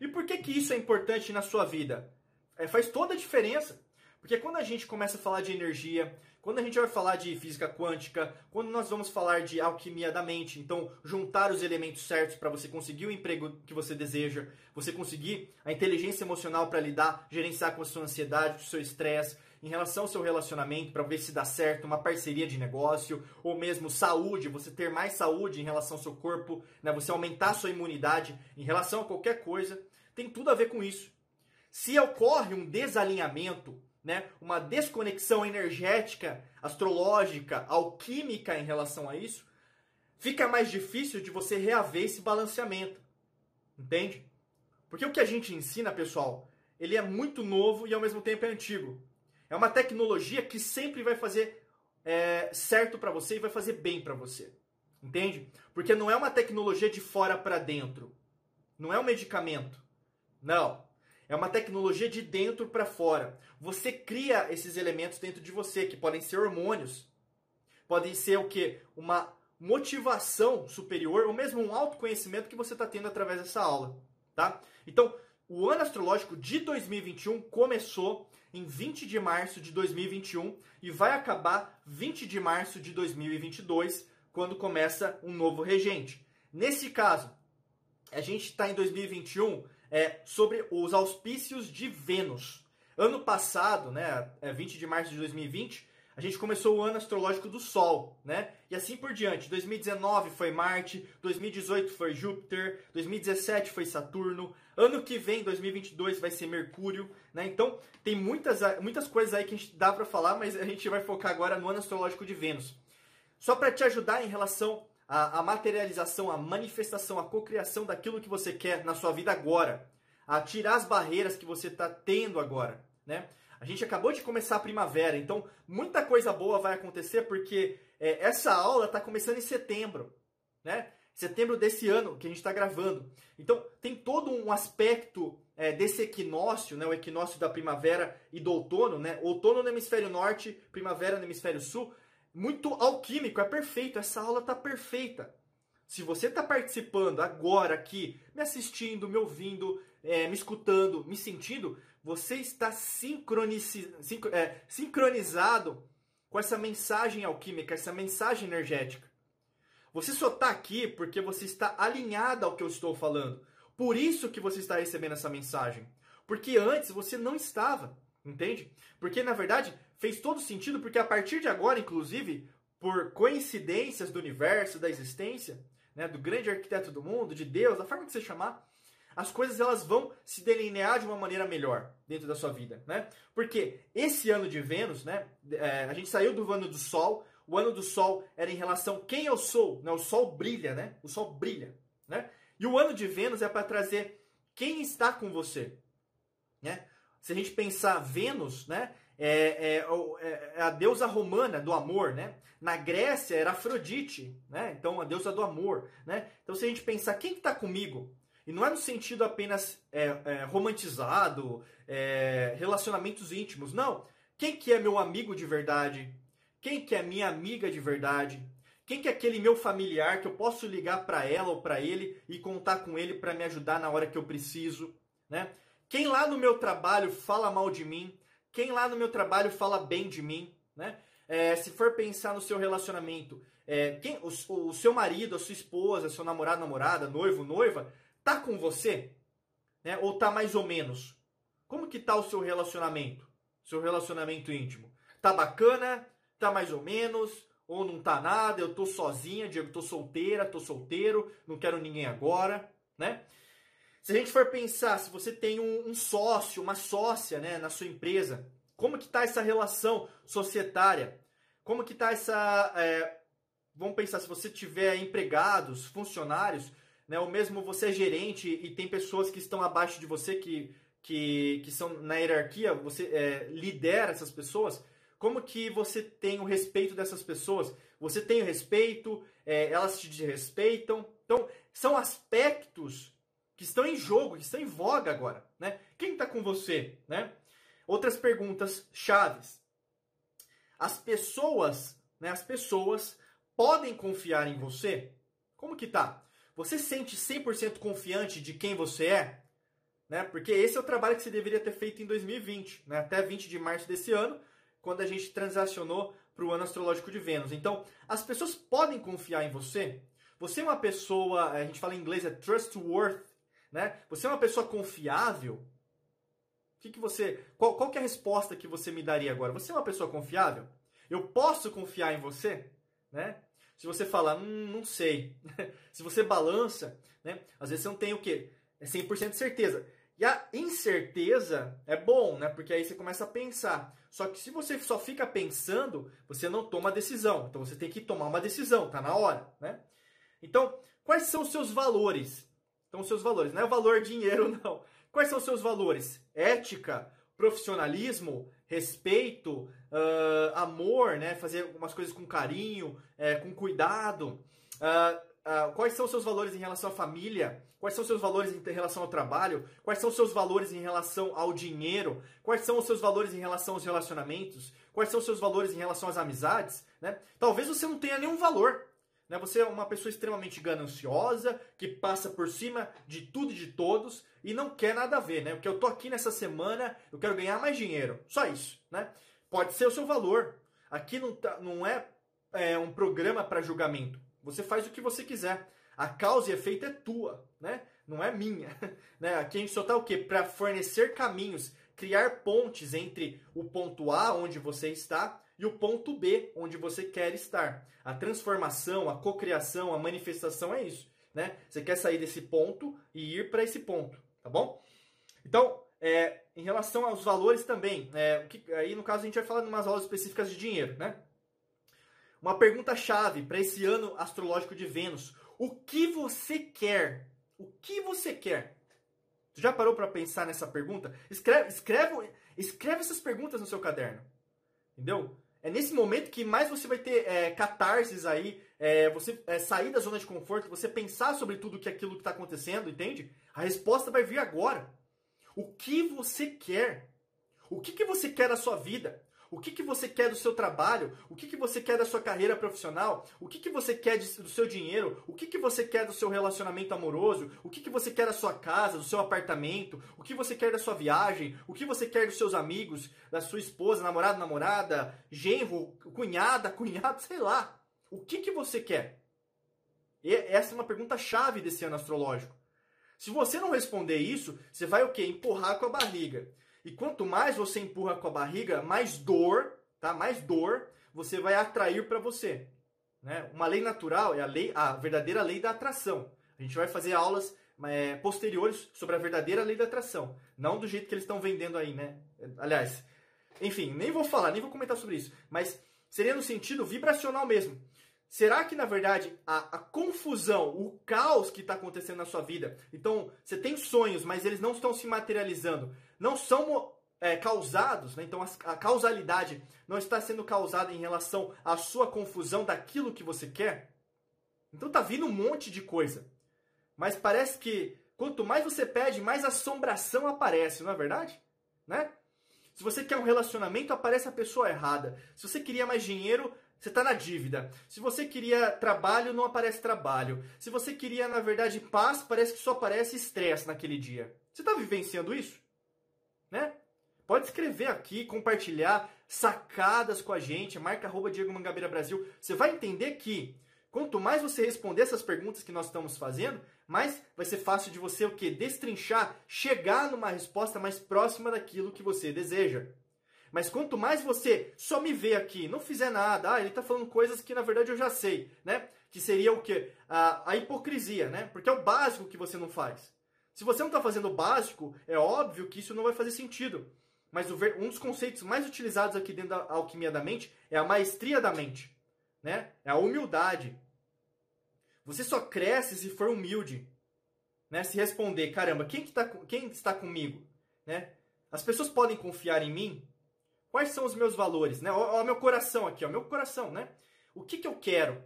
E por que, que isso é importante na sua vida? É, faz toda a diferença. Porque quando a gente começa a falar de energia, quando a gente vai falar de física quântica, quando nós vamos falar de alquimia da mente, então juntar os elementos certos para você conseguir o emprego que você deseja, você conseguir a inteligência emocional para lidar, gerenciar com a sua ansiedade, com o seu estresse, em relação ao seu relacionamento, para ver se dá certo, uma parceria de negócio, ou mesmo saúde, você ter mais saúde em relação ao seu corpo, né? você aumentar a sua imunidade em relação a qualquer coisa, tem tudo a ver com isso. Se ocorre um desalinhamento né, uma desconexão energética, astrológica, alquímica em relação a isso, fica mais difícil de você reaver esse balanceamento. Entende? Porque o que a gente ensina, pessoal, ele é muito novo e ao mesmo tempo é antigo. É uma tecnologia que sempre vai fazer é, certo para você e vai fazer bem para você. Entende? Porque não é uma tecnologia de fora para dentro. Não é um medicamento. Não. É uma tecnologia de dentro para fora. Você cria esses elementos dentro de você, que podem ser hormônios, podem ser o que? Uma motivação superior, ou mesmo um autoconhecimento que você está tendo através dessa aula. Tá? Então, o ano astrológico de 2021 começou em 20 de março de 2021 e vai acabar 20 de março de 2022, quando começa um novo regente. Nesse caso, a gente está em 2021 é, sobre os auspícios de Vênus. Ano passado, né, 20 é, de março de 2020, a gente começou o ano astrológico do Sol, né? E assim por diante. 2019 foi Marte, 2018 foi Júpiter, 2017 foi Saturno, ano que vem, 2022, vai ser Mercúrio, né? Então, tem muitas, muitas coisas aí que a gente dá para falar, mas a gente vai focar agora no ano astrológico de Vênus. Só para te ajudar em relação a, a materialização, a manifestação, a cocriação daquilo que você quer na sua vida agora, a tirar as barreiras que você está tendo agora, né? A gente acabou de começar a primavera, então muita coisa boa vai acontecer porque é, essa aula está começando em setembro, né? Setembro desse ano que a gente está gravando. Então tem todo um aspecto é, desse equinócio, né? O equinócio da primavera e do outono, né? Outono no hemisfério norte, primavera no hemisfério sul muito alquímico, é perfeito, essa aula está perfeita. Se você está participando agora aqui, me assistindo, me ouvindo, é, me escutando, me sentindo, você está sincroniz... é, sincronizado com essa mensagem alquímica, essa mensagem energética. Você só está aqui porque você está alinhado ao que eu estou falando. Por isso que você está recebendo essa mensagem. Porque antes você não estava, entende? Porque na verdade fez todo sentido, porque a partir de agora, inclusive, por coincidências do universo, da existência, né, do grande arquiteto do mundo, de Deus, da forma que você chamar, as coisas elas vão se delinear de uma maneira melhor dentro da sua vida, né? Porque esse ano de Vênus, né, é, a gente saiu do ano do Sol, o ano do Sol era em relação quem eu sou, né? O Sol brilha, né? O Sol brilha, né? E o ano de Vênus é para trazer quem está com você, né? Se a gente pensar Vênus, né? É, é, é, a deusa romana do amor, né? Na Grécia era Afrodite, né? Então a deusa do amor, né? Então se a gente pensar quem está comigo, e não é no sentido apenas é, é, romantizado, é, relacionamentos íntimos, não. Quem que é meu amigo de verdade? Quem que é minha amiga de verdade? Quem que é aquele meu familiar que eu posso ligar para ela ou para ele e contar com ele para me ajudar na hora que eu preciso, né? Quem lá no meu trabalho fala mal de mim? Quem lá no meu trabalho fala bem de mim, né? É, se for pensar no seu relacionamento, é, quem, o, o, seu marido, a sua esposa, seu namorado, namorada, noivo, noiva, tá com você? Né? Ou tá mais ou menos? Como que tá o seu relacionamento? Seu relacionamento íntimo? Tá bacana? Tá mais ou menos? Ou não tá nada? Eu tô sozinha, Diego, tô solteira, tô solteiro, não quero ninguém agora, né? Se a gente for pensar, se você tem um, um sócio, uma sócia, né, na sua empresa, como que tá essa relação societária? Como que tá essa... É, vamos pensar, se você tiver empregados, funcionários, né, ou mesmo você é gerente e tem pessoas que estão abaixo de você, que, que, que são na hierarquia, você é, lidera essas pessoas, como que você tem o respeito dessas pessoas? Você tem o respeito, é, elas te respeitam. Então, são aspectos que estão em jogo, que estão em voga agora, né? Quem está com você, né? Outras perguntas chaves. As pessoas, né, as pessoas podem confiar em você? Como que tá? Você sente 100% confiante de quem você é? Né? Porque esse é o trabalho que você deveria ter feito em 2020, né? até 20 de março desse ano, quando a gente transacionou para o ano astrológico de Vênus. Então, as pessoas podem confiar em você. Você é uma pessoa, a gente fala em inglês é trustworthy, né? Você é uma pessoa confiável? O que, que você, qual, qual que é a resposta que você me daria agora? Você é uma pessoa confiável? Eu posso confiar em você, né? Se você fala, hum, não sei. [LAUGHS] Se você balança, né? Às vezes você não tem o quê? É 100% de certeza. E a incerteza é bom, né? Porque aí você começa a pensar. Só que se você só fica pensando, você não toma decisão. Então você tem que tomar uma decisão, tá na hora, né? Então, quais são os seus valores? Então, os seus valores, não é o valor dinheiro, [LAUGHS] não. Quais são os seus valores? Ética, profissionalismo, respeito, uh, amor, né? Fazer algumas coisas com carinho, é, com cuidado. Uh, uh, quais são os seus valores em relação à família? Quais são os seus valores em relação ao trabalho? Quais são os seus valores em relação ao dinheiro? Quais são os seus valores em relação aos relacionamentos? Quais são os seus valores em relação às amizades? Né? Talvez você não tenha nenhum valor. Né? Você é uma pessoa extremamente gananciosa, que passa por cima de tudo e de todos e não quer nada a ver. Né? Porque eu tô aqui nessa semana, eu quero ganhar mais dinheiro. Só isso. Né? Pode ser o seu valor. Aqui não, tá, não é, é um programa para julgamento. Você faz o que você quiser. A causa e efeito é tua, né? Não é minha. [LAUGHS] Né? Aqui a gente só está o quê? Para fornecer caminhos, criar pontes entre o ponto A, onde você está, e o ponto B, onde você quer estar. A transformação, a cocriação, a manifestação é isso, né? Você quer sair desse ponto e ir para esse ponto, tá bom? Então, é, em relação aos valores também, é, que, aí no caso a gente vai falar de umas aulas específicas de dinheiro, né? Uma pergunta chave para esse ano astrológico de Vênus: o que você quer? O que você quer? Você já parou para pensar nessa pergunta? Escreve, escreve, escreve essas perguntas no seu caderno. Entendeu? É nesse momento que mais você vai ter é, catarses aí, é, você é, sair da zona de conforto, você pensar sobre tudo que aquilo que está acontecendo, entende? A resposta vai vir agora. O que você quer? O que, que você quer da sua vida? O que, que você quer do seu trabalho? O que, que você quer da sua carreira profissional? O que, que você quer do seu dinheiro? O que, que você quer do seu relacionamento amoroso? O que, que você quer da sua casa, do seu apartamento? O que você quer da sua viagem? O que você quer dos seus amigos, da sua esposa, namorado, namorada, genro, cunhada, cunhado, sei lá. O que, que você quer? E essa é uma pergunta chave desse ano astrológico. Se você não responder isso, você vai o quê? Empurrar com a barriga. E quanto mais você empurra com a barriga, mais dor, tá? Mais dor você vai atrair para você. Né? Uma lei natural é a lei, a verdadeira lei da atração. A gente vai fazer aulas é, posteriores sobre a verdadeira lei da atração, não do jeito que eles estão vendendo aí, né? Aliás, enfim, nem vou falar, nem vou comentar sobre isso, mas seria no sentido vibracional mesmo. Será que, na verdade, a, a confusão, o caos que está acontecendo na sua vida, então você tem sonhos, mas eles não estão se materializando, não são é, causados, né? então a, causalidade não está sendo causada em relação à sua confusão daquilo que você quer? Então tá vindo um monte de coisa. Mas parece que quanto mais você pede, mais assombração aparece, não é verdade? Né? Se você quer um relacionamento, aparece a pessoa errada. Se você queria mais dinheiro, você está na dívida. Se você queria trabalho, não aparece trabalho. Se você queria, na verdade, paz, parece que só aparece estresse naquele dia. Você está vivenciando isso? Né? Pode escrever aqui, compartilhar sacadas com a gente, marca arroba Diego Mangabeira Brasil. Você vai entender que quanto mais você responder essas perguntas que nós estamos fazendo, mais vai ser fácil de você o que destrinchar, chegar numa resposta mais próxima daquilo que você deseja. Mas quanto mais você só me vê aqui, não fizer nada, ah, ele está falando coisas que na verdade eu já sei, né? Que seria o quê? A, a hipocrisia, né? Porque é o básico que você não faz. Se você não está fazendo o básico, é óbvio que isso não vai fazer sentido. Mas um dos conceitos mais utilizados aqui dentro da alquimia da mente é a maestria da mente, né? É a humildade. Você só cresce se for humilde, né? Se responder, caramba, quem, que tá, quem está comigo, né? As pessoas podem confiar em mim Quais são os meus valores? Né? Olha meu coração aqui, o meu coração, né? O que, que eu quero?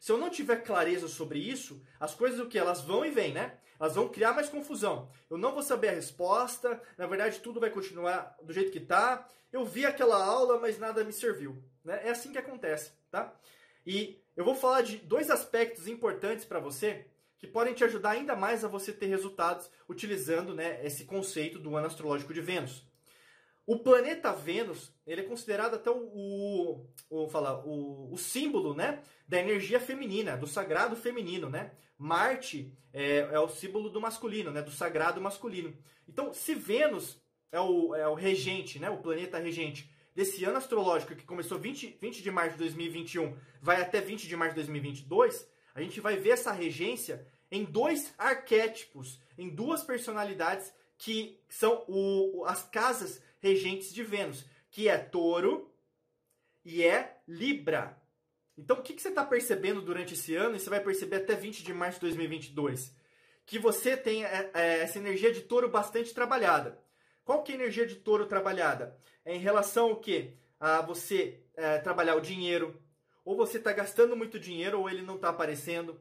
Se eu não tiver clareza sobre isso, as coisas o que elas vão e vêm, né? Elas vão criar mais confusão. Eu não vou saber a resposta, na verdade tudo vai continuar do jeito que tá. Eu vi aquela aula, mas nada me serviu, né? É assim que acontece, tá? E eu vou falar de dois aspectos importantes para você que podem te ajudar ainda mais a você ter resultados utilizando, né, esse conceito do ano astrológico de Vênus. O planeta Vênus, ele é considerado até o, o, o, falar, o, o símbolo né, da energia feminina, do sagrado feminino. Né? Marte é, é o símbolo do masculino, né, do sagrado masculino. Então, se Vênus é o, é o regente, né, o planeta regente desse ano astrológico que começou 20, 20 de março de 2021, vai até 20 de março de 2022, a gente vai ver essa regência em dois arquétipos, em duas personalidades que são o, as casas regentes de Vênus, que é touro e é Libra. Então, o que, que você está percebendo durante esse ano, e você vai perceber até 20 de março de 2022? Que você tem é, é, essa energia de touro bastante trabalhada. Qual que é a energia de touro trabalhada? É em relação ao quê? A você é, trabalhar o dinheiro, ou você está gastando muito dinheiro, ou ele não está aparecendo.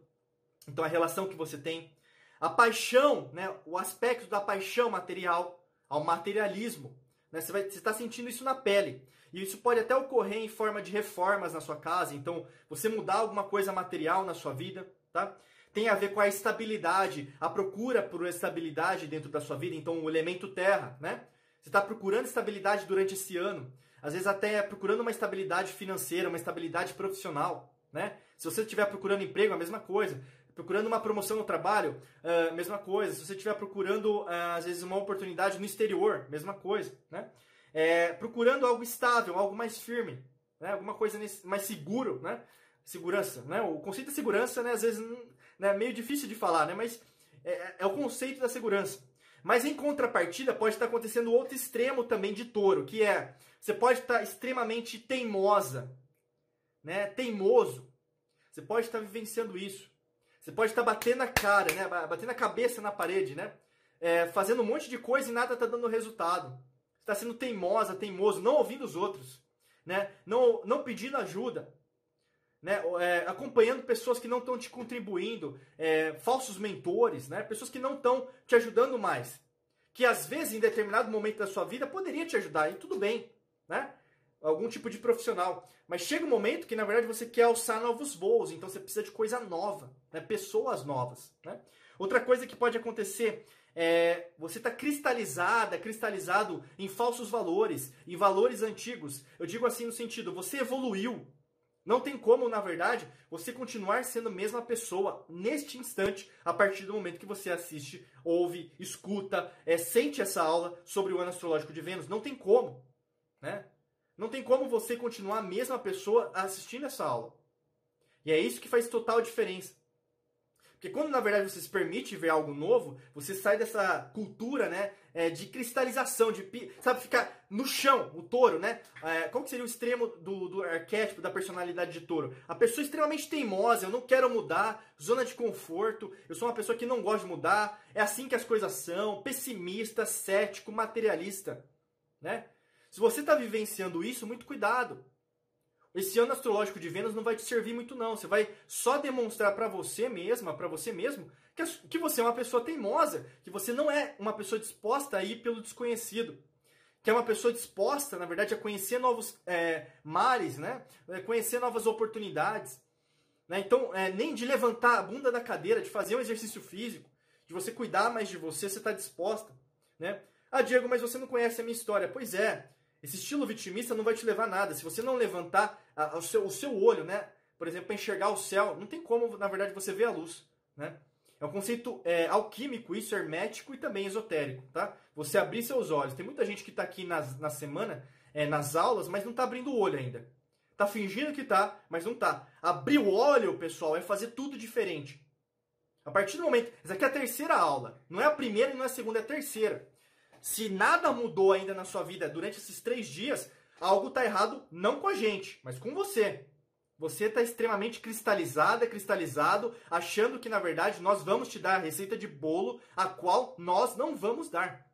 Então, a relação que você tem. A paixão, né, o aspecto da paixão material, ao materialismo. Né? Você está sentindo isso na pele. E isso pode até ocorrer em forma de reformas na sua casa. Então, você mudar alguma coisa material na sua vida, tá? Tem a ver com a estabilidade, a procura por estabilidade dentro da sua vida. Então, o elemento terra, né? Você está procurando estabilidade durante esse ano. Às vezes até procurando uma estabilidade financeira, uma estabilidade profissional, né? Se você estiver procurando emprego, a mesma coisa procurando uma promoção no trabalho, uh, mesma coisa. Se você estiver procurando, uh, às vezes, uma oportunidade no exterior, mesma coisa. Né? É, procurando algo estável, algo mais firme, né? alguma coisa nesse, mais seguro, né? Segurança, né? O conceito de segurança, né, às vezes, né, é meio difícil de falar, né? Mas é, é o conceito da segurança. Mas em contrapartida, pode estar acontecendo outro extremo também de touro, que é você pode estar extremamente teimosa, né? Teimoso. Você pode estar vivenciando isso. Você pode estar batendo a cara, né? Batendo a cabeça na parede, né? É, fazendo um monte de coisa e nada está dando resultado. Está sendo teimosa, teimoso, não ouvindo os outros, né? Não, não pedindo ajuda, né? É, acompanhando pessoas que não estão te contribuindo, é, falsos mentores, né? Pessoas que não estão te ajudando mais, que às vezes em determinado momento da sua vida poderia te ajudar e tudo bem, né? Algum tipo de profissional. Mas chega um momento que, na verdade, você quer alçar novos voos, então você precisa de coisa nova, né? pessoas novas. Né? Outra coisa que pode acontecer é você está cristalizada, cristalizado em falsos valores, em valores antigos. Eu digo assim no sentido, você evoluiu. Não tem como, na verdade, você continuar sendo a mesma pessoa neste instante, a partir do momento que você assiste, ouve, escuta, é, sente essa aula sobre o ano astrológico de Vênus. Não tem como, né? Não tem como você continuar a mesma pessoa assistindo essa aula. E é isso que faz total diferença. Porque quando na verdade você se permite ver algo novo, você sai dessa cultura, né, é, de cristalização, de sabe ficar no chão, o touro, né? É, qual que seria o extremo do, do arquétipo da personalidade de touro? A pessoa extremamente teimosa, eu não quero mudar, zona de conforto, eu sou uma pessoa que não gosta de mudar, é assim que as coisas são, pessimista, cético, materialista, né? Se você está vivenciando isso, muito cuidado. Esse ano astrológico de Vênus não vai te servir muito não. Você vai só demonstrar para você mesma, para você mesmo, que, que você é uma pessoa teimosa, que você não é uma pessoa disposta a ir pelo desconhecido. Que é uma pessoa disposta, na verdade, a conhecer novos é, mares, né? É, conhecer novas oportunidades. Né? Então, é, nem de levantar a bunda da cadeira, de fazer um exercício físico, de você cuidar mais de você, você está disposta. Né? Ah, Diego, mas você não conhece a minha história. Pois é, esse estilo vitimista não vai te levar a nada. Se você não levantar a, o, seu, o seu olho, né? Por exemplo, para enxergar o céu, não tem como, na verdade, você ver a luz, né? É um conceito é, alquímico, isso, hermético e também esotérico, tá? Você abrir seus olhos. Tem muita gente que está aqui nas, na semana, é, nas aulas, mas não está abrindo o olho ainda. Tá fingindo que tá, mas não tá. Abrir o olho, pessoal, é fazer tudo diferente. A partir do momento. Essa aqui é a terceira aula. Não é a primeira e não é a segunda, é a terceira. Se nada mudou ainda na sua vida durante esses três dias, algo está errado não com a gente, mas com você. Você está extremamente cristalizada, cristalizado, achando que na verdade nós vamos te dar a receita de bolo, a qual nós não vamos dar.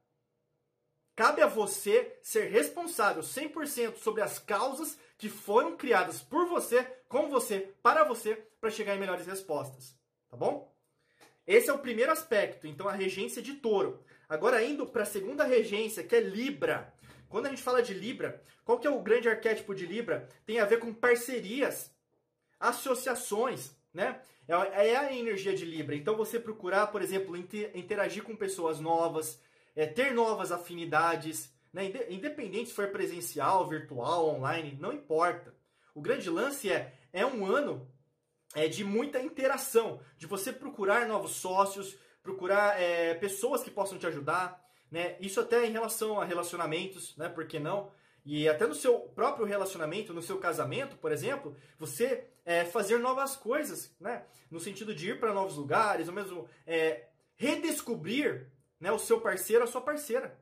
Cabe a você ser responsável 100% sobre as causas que foram criadas por você, com você, para você, para chegar em melhores respostas. Tá bom? Esse é o primeiro aspecto, então a regência de touro. Agora indo para a segunda regência, que é Libra. Quando a gente fala de Libra, qual que é o grande arquétipo de Libra? Tem a ver com parcerias, associações, né? É, é a energia de Libra. Então você procurar, por exemplo, interagir com pessoas novas, é, ter novas afinidades, né? independente se for presencial, virtual, online, não importa. O grande lance é, é um ano é, de muita interação, de você procurar novos sócios, procurar é, pessoas que possam te ajudar, né? Isso até em relação a relacionamentos, né? Por que não? E até no seu próprio relacionamento, no seu casamento, por exemplo, você é, fazer novas coisas, né? No sentido de ir para novos lugares, ou mesmo é, redescobrir né, o seu parceiro, a sua parceira.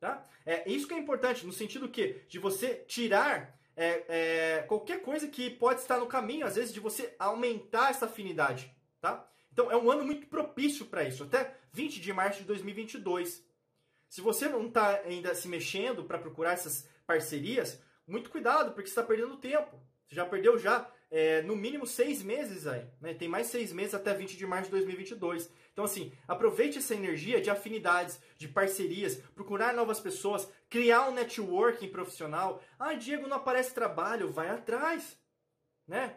Tá? É isso que é importante, no sentido que de você tirar é, é, qualquer coisa que pode estar no caminho, às vezes, de você aumentar essa afinidade. Tá? Então é um ano muito propício para isso, até 20 de março de 2022. Se você não está ainda se mexendo para procurar essas parcerias, muito cuidado, porque você está perdendo tempo. Você já perdeu já é, no mínimo seis meses aí. Né? Tem mais seis meses até 20 de março de 2022. Então, assim, aproveite essa energia de afinidades, de parcerias, procurar novas pessoas, criar um networking profissional. Ah, Diego, não aparece trabalho, vai atrás, né?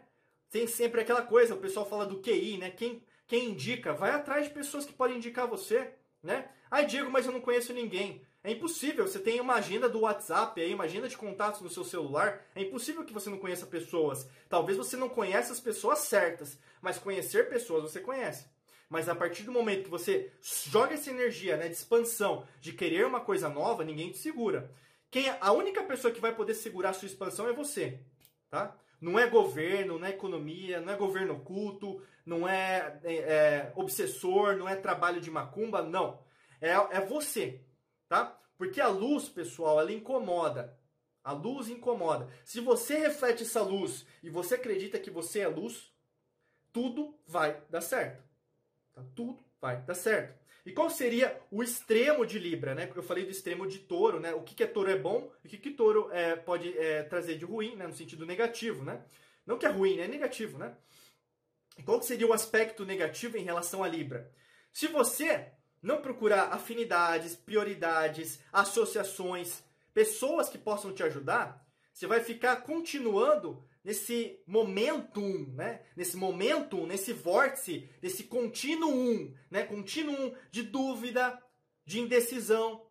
Tem sempre aquela coisa, o pessoal fala do QI, né? Quem quem indica, vai atrás de pessoas que podem indicar você, né? Ai, Diego, mas eu não conheço ninguém. É impossível, você tem uma agenda do WhatsApp aí, uma agenda de contatos no seu celular. É impossível que você não conheça pessoas. Talvez você não conheça as pessoas certas, mas conhecer pessoas você conhece. Mas a partir do momento que você joga essa energia né, de expansão, de querer uma coisa nova, ninguém te segura. Quem, é, a única pessoa que vai poder segurar a sua expansão é você. Tá? Não é governo, não é economia, não é governo oculto, não é, é, é obsessor, não é trabalho de macumba, não. É, é você, tá? Porque a luz, pessoal, ela incomoda. A luz incomoda. Se você reflete essa luz e você acredita que você é luz, tudo vai dar certo. Tá? Tudo vai dar certo. E qual seria o extremo de Libra, né? Eu falei do extremo de touro, né? O que, que é touro é bom e o que, que touro é, pode é, trazer de ruim, né? No sentido negativo, né? Não que é ruim, né? É negativo, né? Qual seria o aspecto negativo em relação a Libra? Se você não procurar afinidades, prioridades, associações, pessoas que possam te ajudar, Você vai ficar continuando nesse momentum, né? Nesse momentum, nesse vórtice, nesse contínuo, né? Contínuo de dúvida, de indecisão.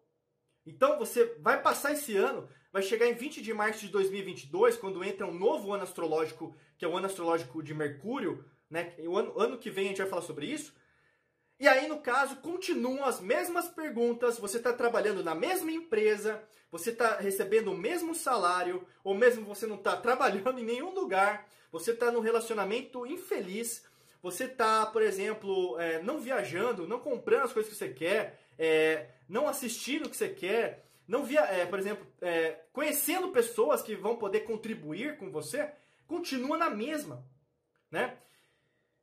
Então você vai passar esse ano, vai chegar em 20 de março de 2022, quando entra um novo ano astrológico, que é o ano astrológico de Mercúrio, né? O ano, ano que vem a gente vai falar sobre isso. E aí, no caso, continuam as mesmas perguntas, você está trabalhando na mesma empresa, você está recebendo o mesmo salário, ou mesmo você não está [LAUGHS] trabalhando em nenhum lugar, você está num relacionamento infeliz, você está, por exemplo, é, não viajando, não comprando as coisas que você quer, é, não assistindo o que você quer, não via, é, por exemplo, é, conhecendo pessoas que vão poder contribuir com você, continua na mesma, né?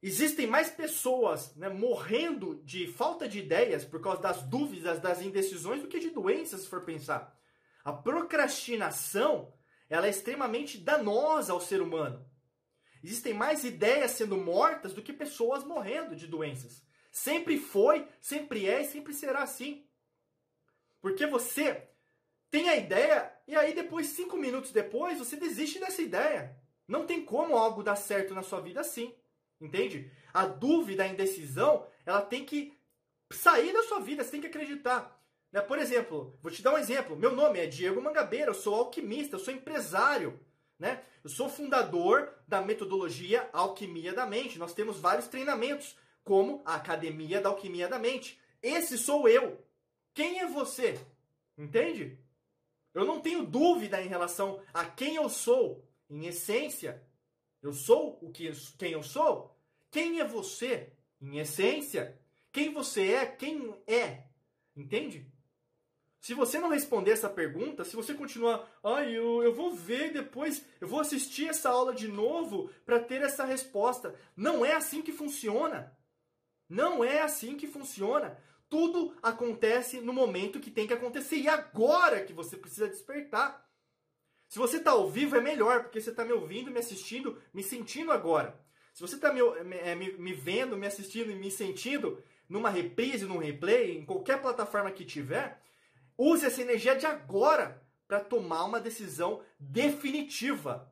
Existem mais pessoas né, morrendo de falta de ideias por causa das dúvidas, das indecisões, do que de doenças, se for pensar. A procrastinação ela é extremamente danosa ao ser humano. Existem mais ideias sendo mortas do que pessoas morrendo de doenças. Sempre foi, sempre é e sempre será assim. Porque você tem a ideia e aí depois, cinco minutos depois, você desiste dessa ideia. Não tem como algo dar certo na sua vida assim. Entende? A dúvida, a indecisão, ela tem que sair da sua vida, você tem que acreditar. Né? Por exemplo, vou te dar um exemplo. Meu nome é Diego Mangabeira, eu sou alquimista, eu sou empresário. Né? Eu sou fundador da metodologia Alquimia da Mente. Nós temos vários treinamentos, como a Academia da Alquimia da Mente. Esse sou eu. Quem é você? Entende? Eu não tenho dúvida em relação a quem eu sou. Em essência, eu sou o que quem eu sou? Quem é você? Em essência, quem você é, quem é. Entende? Se você não responder essa pergunta, se você continuar, ai, eu, eu vou ver depois, eu vou assistir essa aula de novo para ter essa resposta. Não é assim que funciona. Não é assim que funciona. Tudo acontece no momento que tem que acontecer e agora que você precisa despertar. Se você está ao vivo é melhor, porque você está me ouvindo, me assistindo, me sentindo agora. Se você está me, é, me, me, vendo, me assistindo e me sentindo numa reprise, num replay, em qualquer plataforma que tiver, use essa energia de agora para tomar uma decisão definitiva.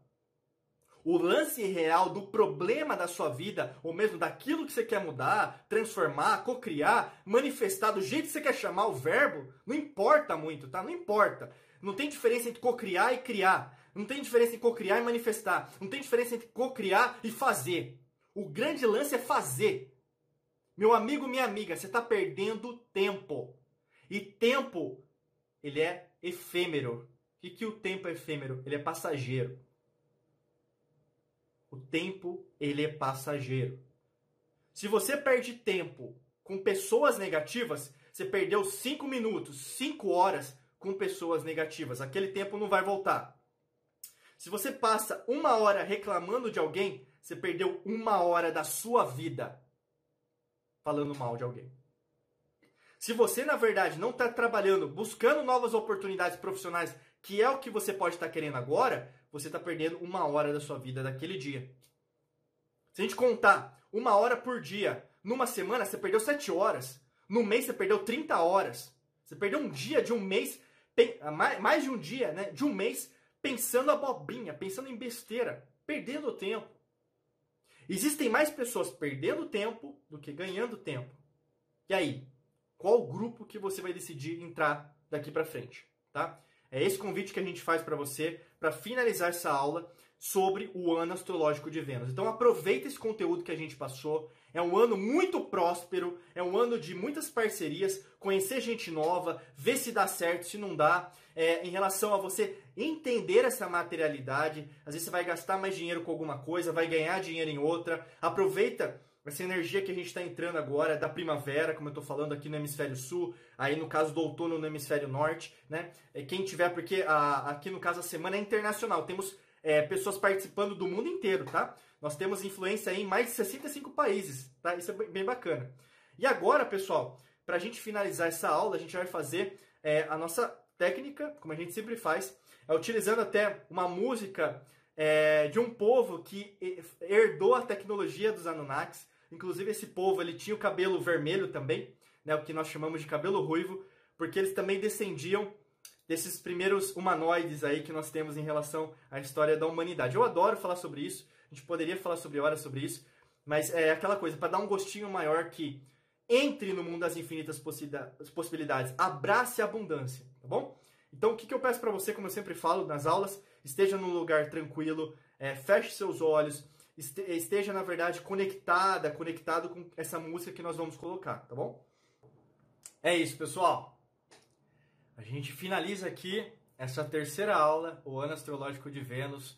O lance real do problema da sua vida, ou mesmo daquilo que você quer mudar, transformar, cocriar, manifestar do jeito que você quer chamar o verbo, não importa muito, tá? Não importa. Não tem diferença entre cocriar e criar. Não tem diferença entre cocriar e manifestar. Não tem diferença entre cocriar e fazer. O grande lance é fazer. Meu amigo, minha amiga, você está perdendo tempo. E tempo, ele é efêmero. O que, o tempo é efêmero? Ele é passageiro. O tempo, ele é passageiro. Se você perde tempo com pessoas negativas, você perdeu 5 minutos, 5 horas com pessoas negativas. Aquele tempo não vai voltar. Se você passa uma hora reclamando de alguém, você perdeu uma hora da sua vida falando mal de alguém. Se você, na verdade, não está trabalhando, buscando novas oportunidades profissionais, que é o que você pode estar tá querendo agora, você está perdendo uma hora da sua vida daquele dia. Se a gente contar uma hora por dia, numa semana você perdeu sete horas. No mês você perdeu 30 horas. Você perdeu um dia de um mês mais de um dia, né, de um mês, pensando abobrinha, pensando em besteira, perdendo tempo. Existem mais pessoas perdendo tempo do que ganhando tempo. E aí, qual grupo que você vai decidir entrar daqui para frente, tá? É esse convite que a gente faz para você para finalizar essa aula sobre o ano astrológico de Vênus. Então aproveita esse conteúdo que a gente passou. É um ano muito próspero, é um ano de muitas parcerias, conhecer gente nova, ver se dá certo, se não dá. É, em relação a você entender essa materialidade, às vezes você vai gastar mais dinheiro com alguma coisa, vai ganhar dinheiro em outra. Aproveita essa energia que a gente está entrando agora da primavera, como eu estou falando aqui no hemisfério sul, aí no caso do outono no hemisfério norte, né? É, quem tiver, porque a, aqui no caso a semana é internacional, temos é, pessoas participando do mundo inteiro, tá? Nós temos influência em mais de 65 países, tá? Isso é bem bacana. E agora, pessoal, para a gente finalizar essa aula, a gente vai fazer é, a nossa técnica, como a gente sempre faz, é utilizando até uma música é, de um povo que herdou a tecnologia dos Anunnakis. Inclusive, esse povo ele tinha o cabelo vermelho também, né, o que nós chamamos de cabelo ruivo, porque eles também descendiam desses primeiros humanoides aí que nós temos em relação à história da humanidade. Eu adoro falar sobre isso, a gente poderia falar sobre horas sobre isso, mas é aquela coisa, para dar um gostinho maior que entre no mundo das infinitas possibilidades, abrace a abundância, tá bom? Então, o que, que eu peço para você, como eu sempre falo nas aulas, esteja num lugar tranquilo, é, feche seus olhos, esteja, na verdade, conectada, conectado com essa música que nós vamos colocar, tá bom? É isso, pessoal. A gente finaliza aqui essa terceira aula, o ano astrológico de Vênus.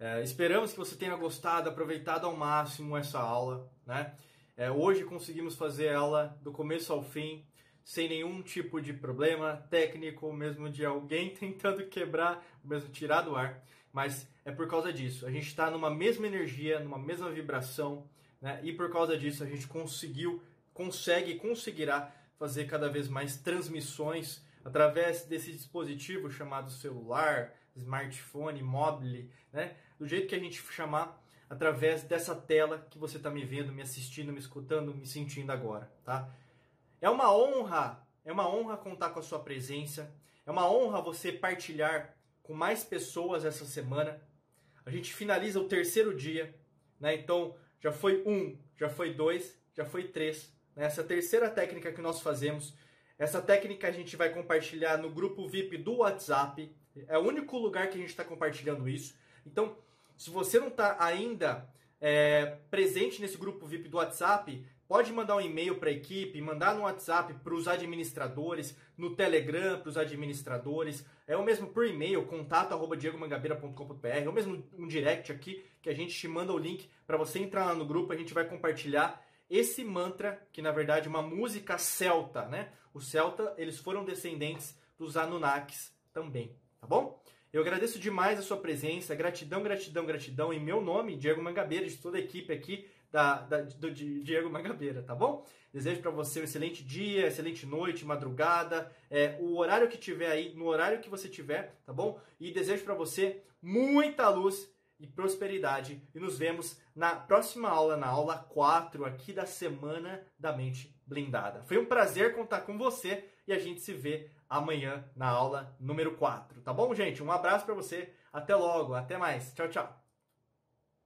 É, esperamos que você tenha gostado, aproveitado ao máximo essa aula, né? É, hoje conseguimos fazer ela do começo ao fim, sem nenhum tipo de problema técnico, mesmo de alguém [LAUGHS] tentando quebrar, mesmo tirar do ar. Mas é por causa disso. A gente está numa mesma energia, numa mesma vibração, né? E por causa disso a gente conseguiu, consegue e conseguirá fazer cada vez mais transmissões através desse dispositivo chamado celular, smartphone, mobile, né? Do jeito que a gente chamar através dessa tela que você está me vendo, me assistindo, me escutando, me sentindo agora, tá? É uma honra, é uma honra contar com a sua presença, é uma honra você partilhar com mais pessoas essa semana. A gente finaliza o terceiro dia, né? Então já foi um, já foi dois, já foi três. Né? Essa terceira técnica que nós fazemos, essa técnica a gente vai compartilhar no grupo VIP do WhatsApp. É o único lugar que a gente está compartilhando isso. Então se você não está ainda é, presente nesse grupo VIP do WhatsApp, pode mandar um e-mail para a equipe, mandar no WhatsApp para os administradores, no Telegram para os administradores, é o mesmo por e-mail, contato@diegomangabeira.com.br, é o mesmo um direct aqui que a gente te manda o link para você entrar lá no grupo, a gente vai compartilhar esse mantra, que na verdade é uma música celta, né? Os celta, eles foram descendentes dos Anunnakis também, tá bom? Eu agradeço demais a sua presença, gratidão, gratidão, gratidão em meu nome, Diego Mangabeira, de toda a equipe aqui da, da do, Diego Mangabeira, tá bom? Desejo para você um excelente dia, excelente noite, madrugada, é, o horário que tiver aí, no horário que você tiver, tá bom? E desejo para você muita luz e prosperidade. E nos vemos na próxima aula, na aula 4 aqui da Semana da Mente Blindada. Foi um prazer contar com você e a gente se vê amanhã na aula número 4, tá bom, gente? Um abraço para você, até logo, até mais. Tchau, tchau.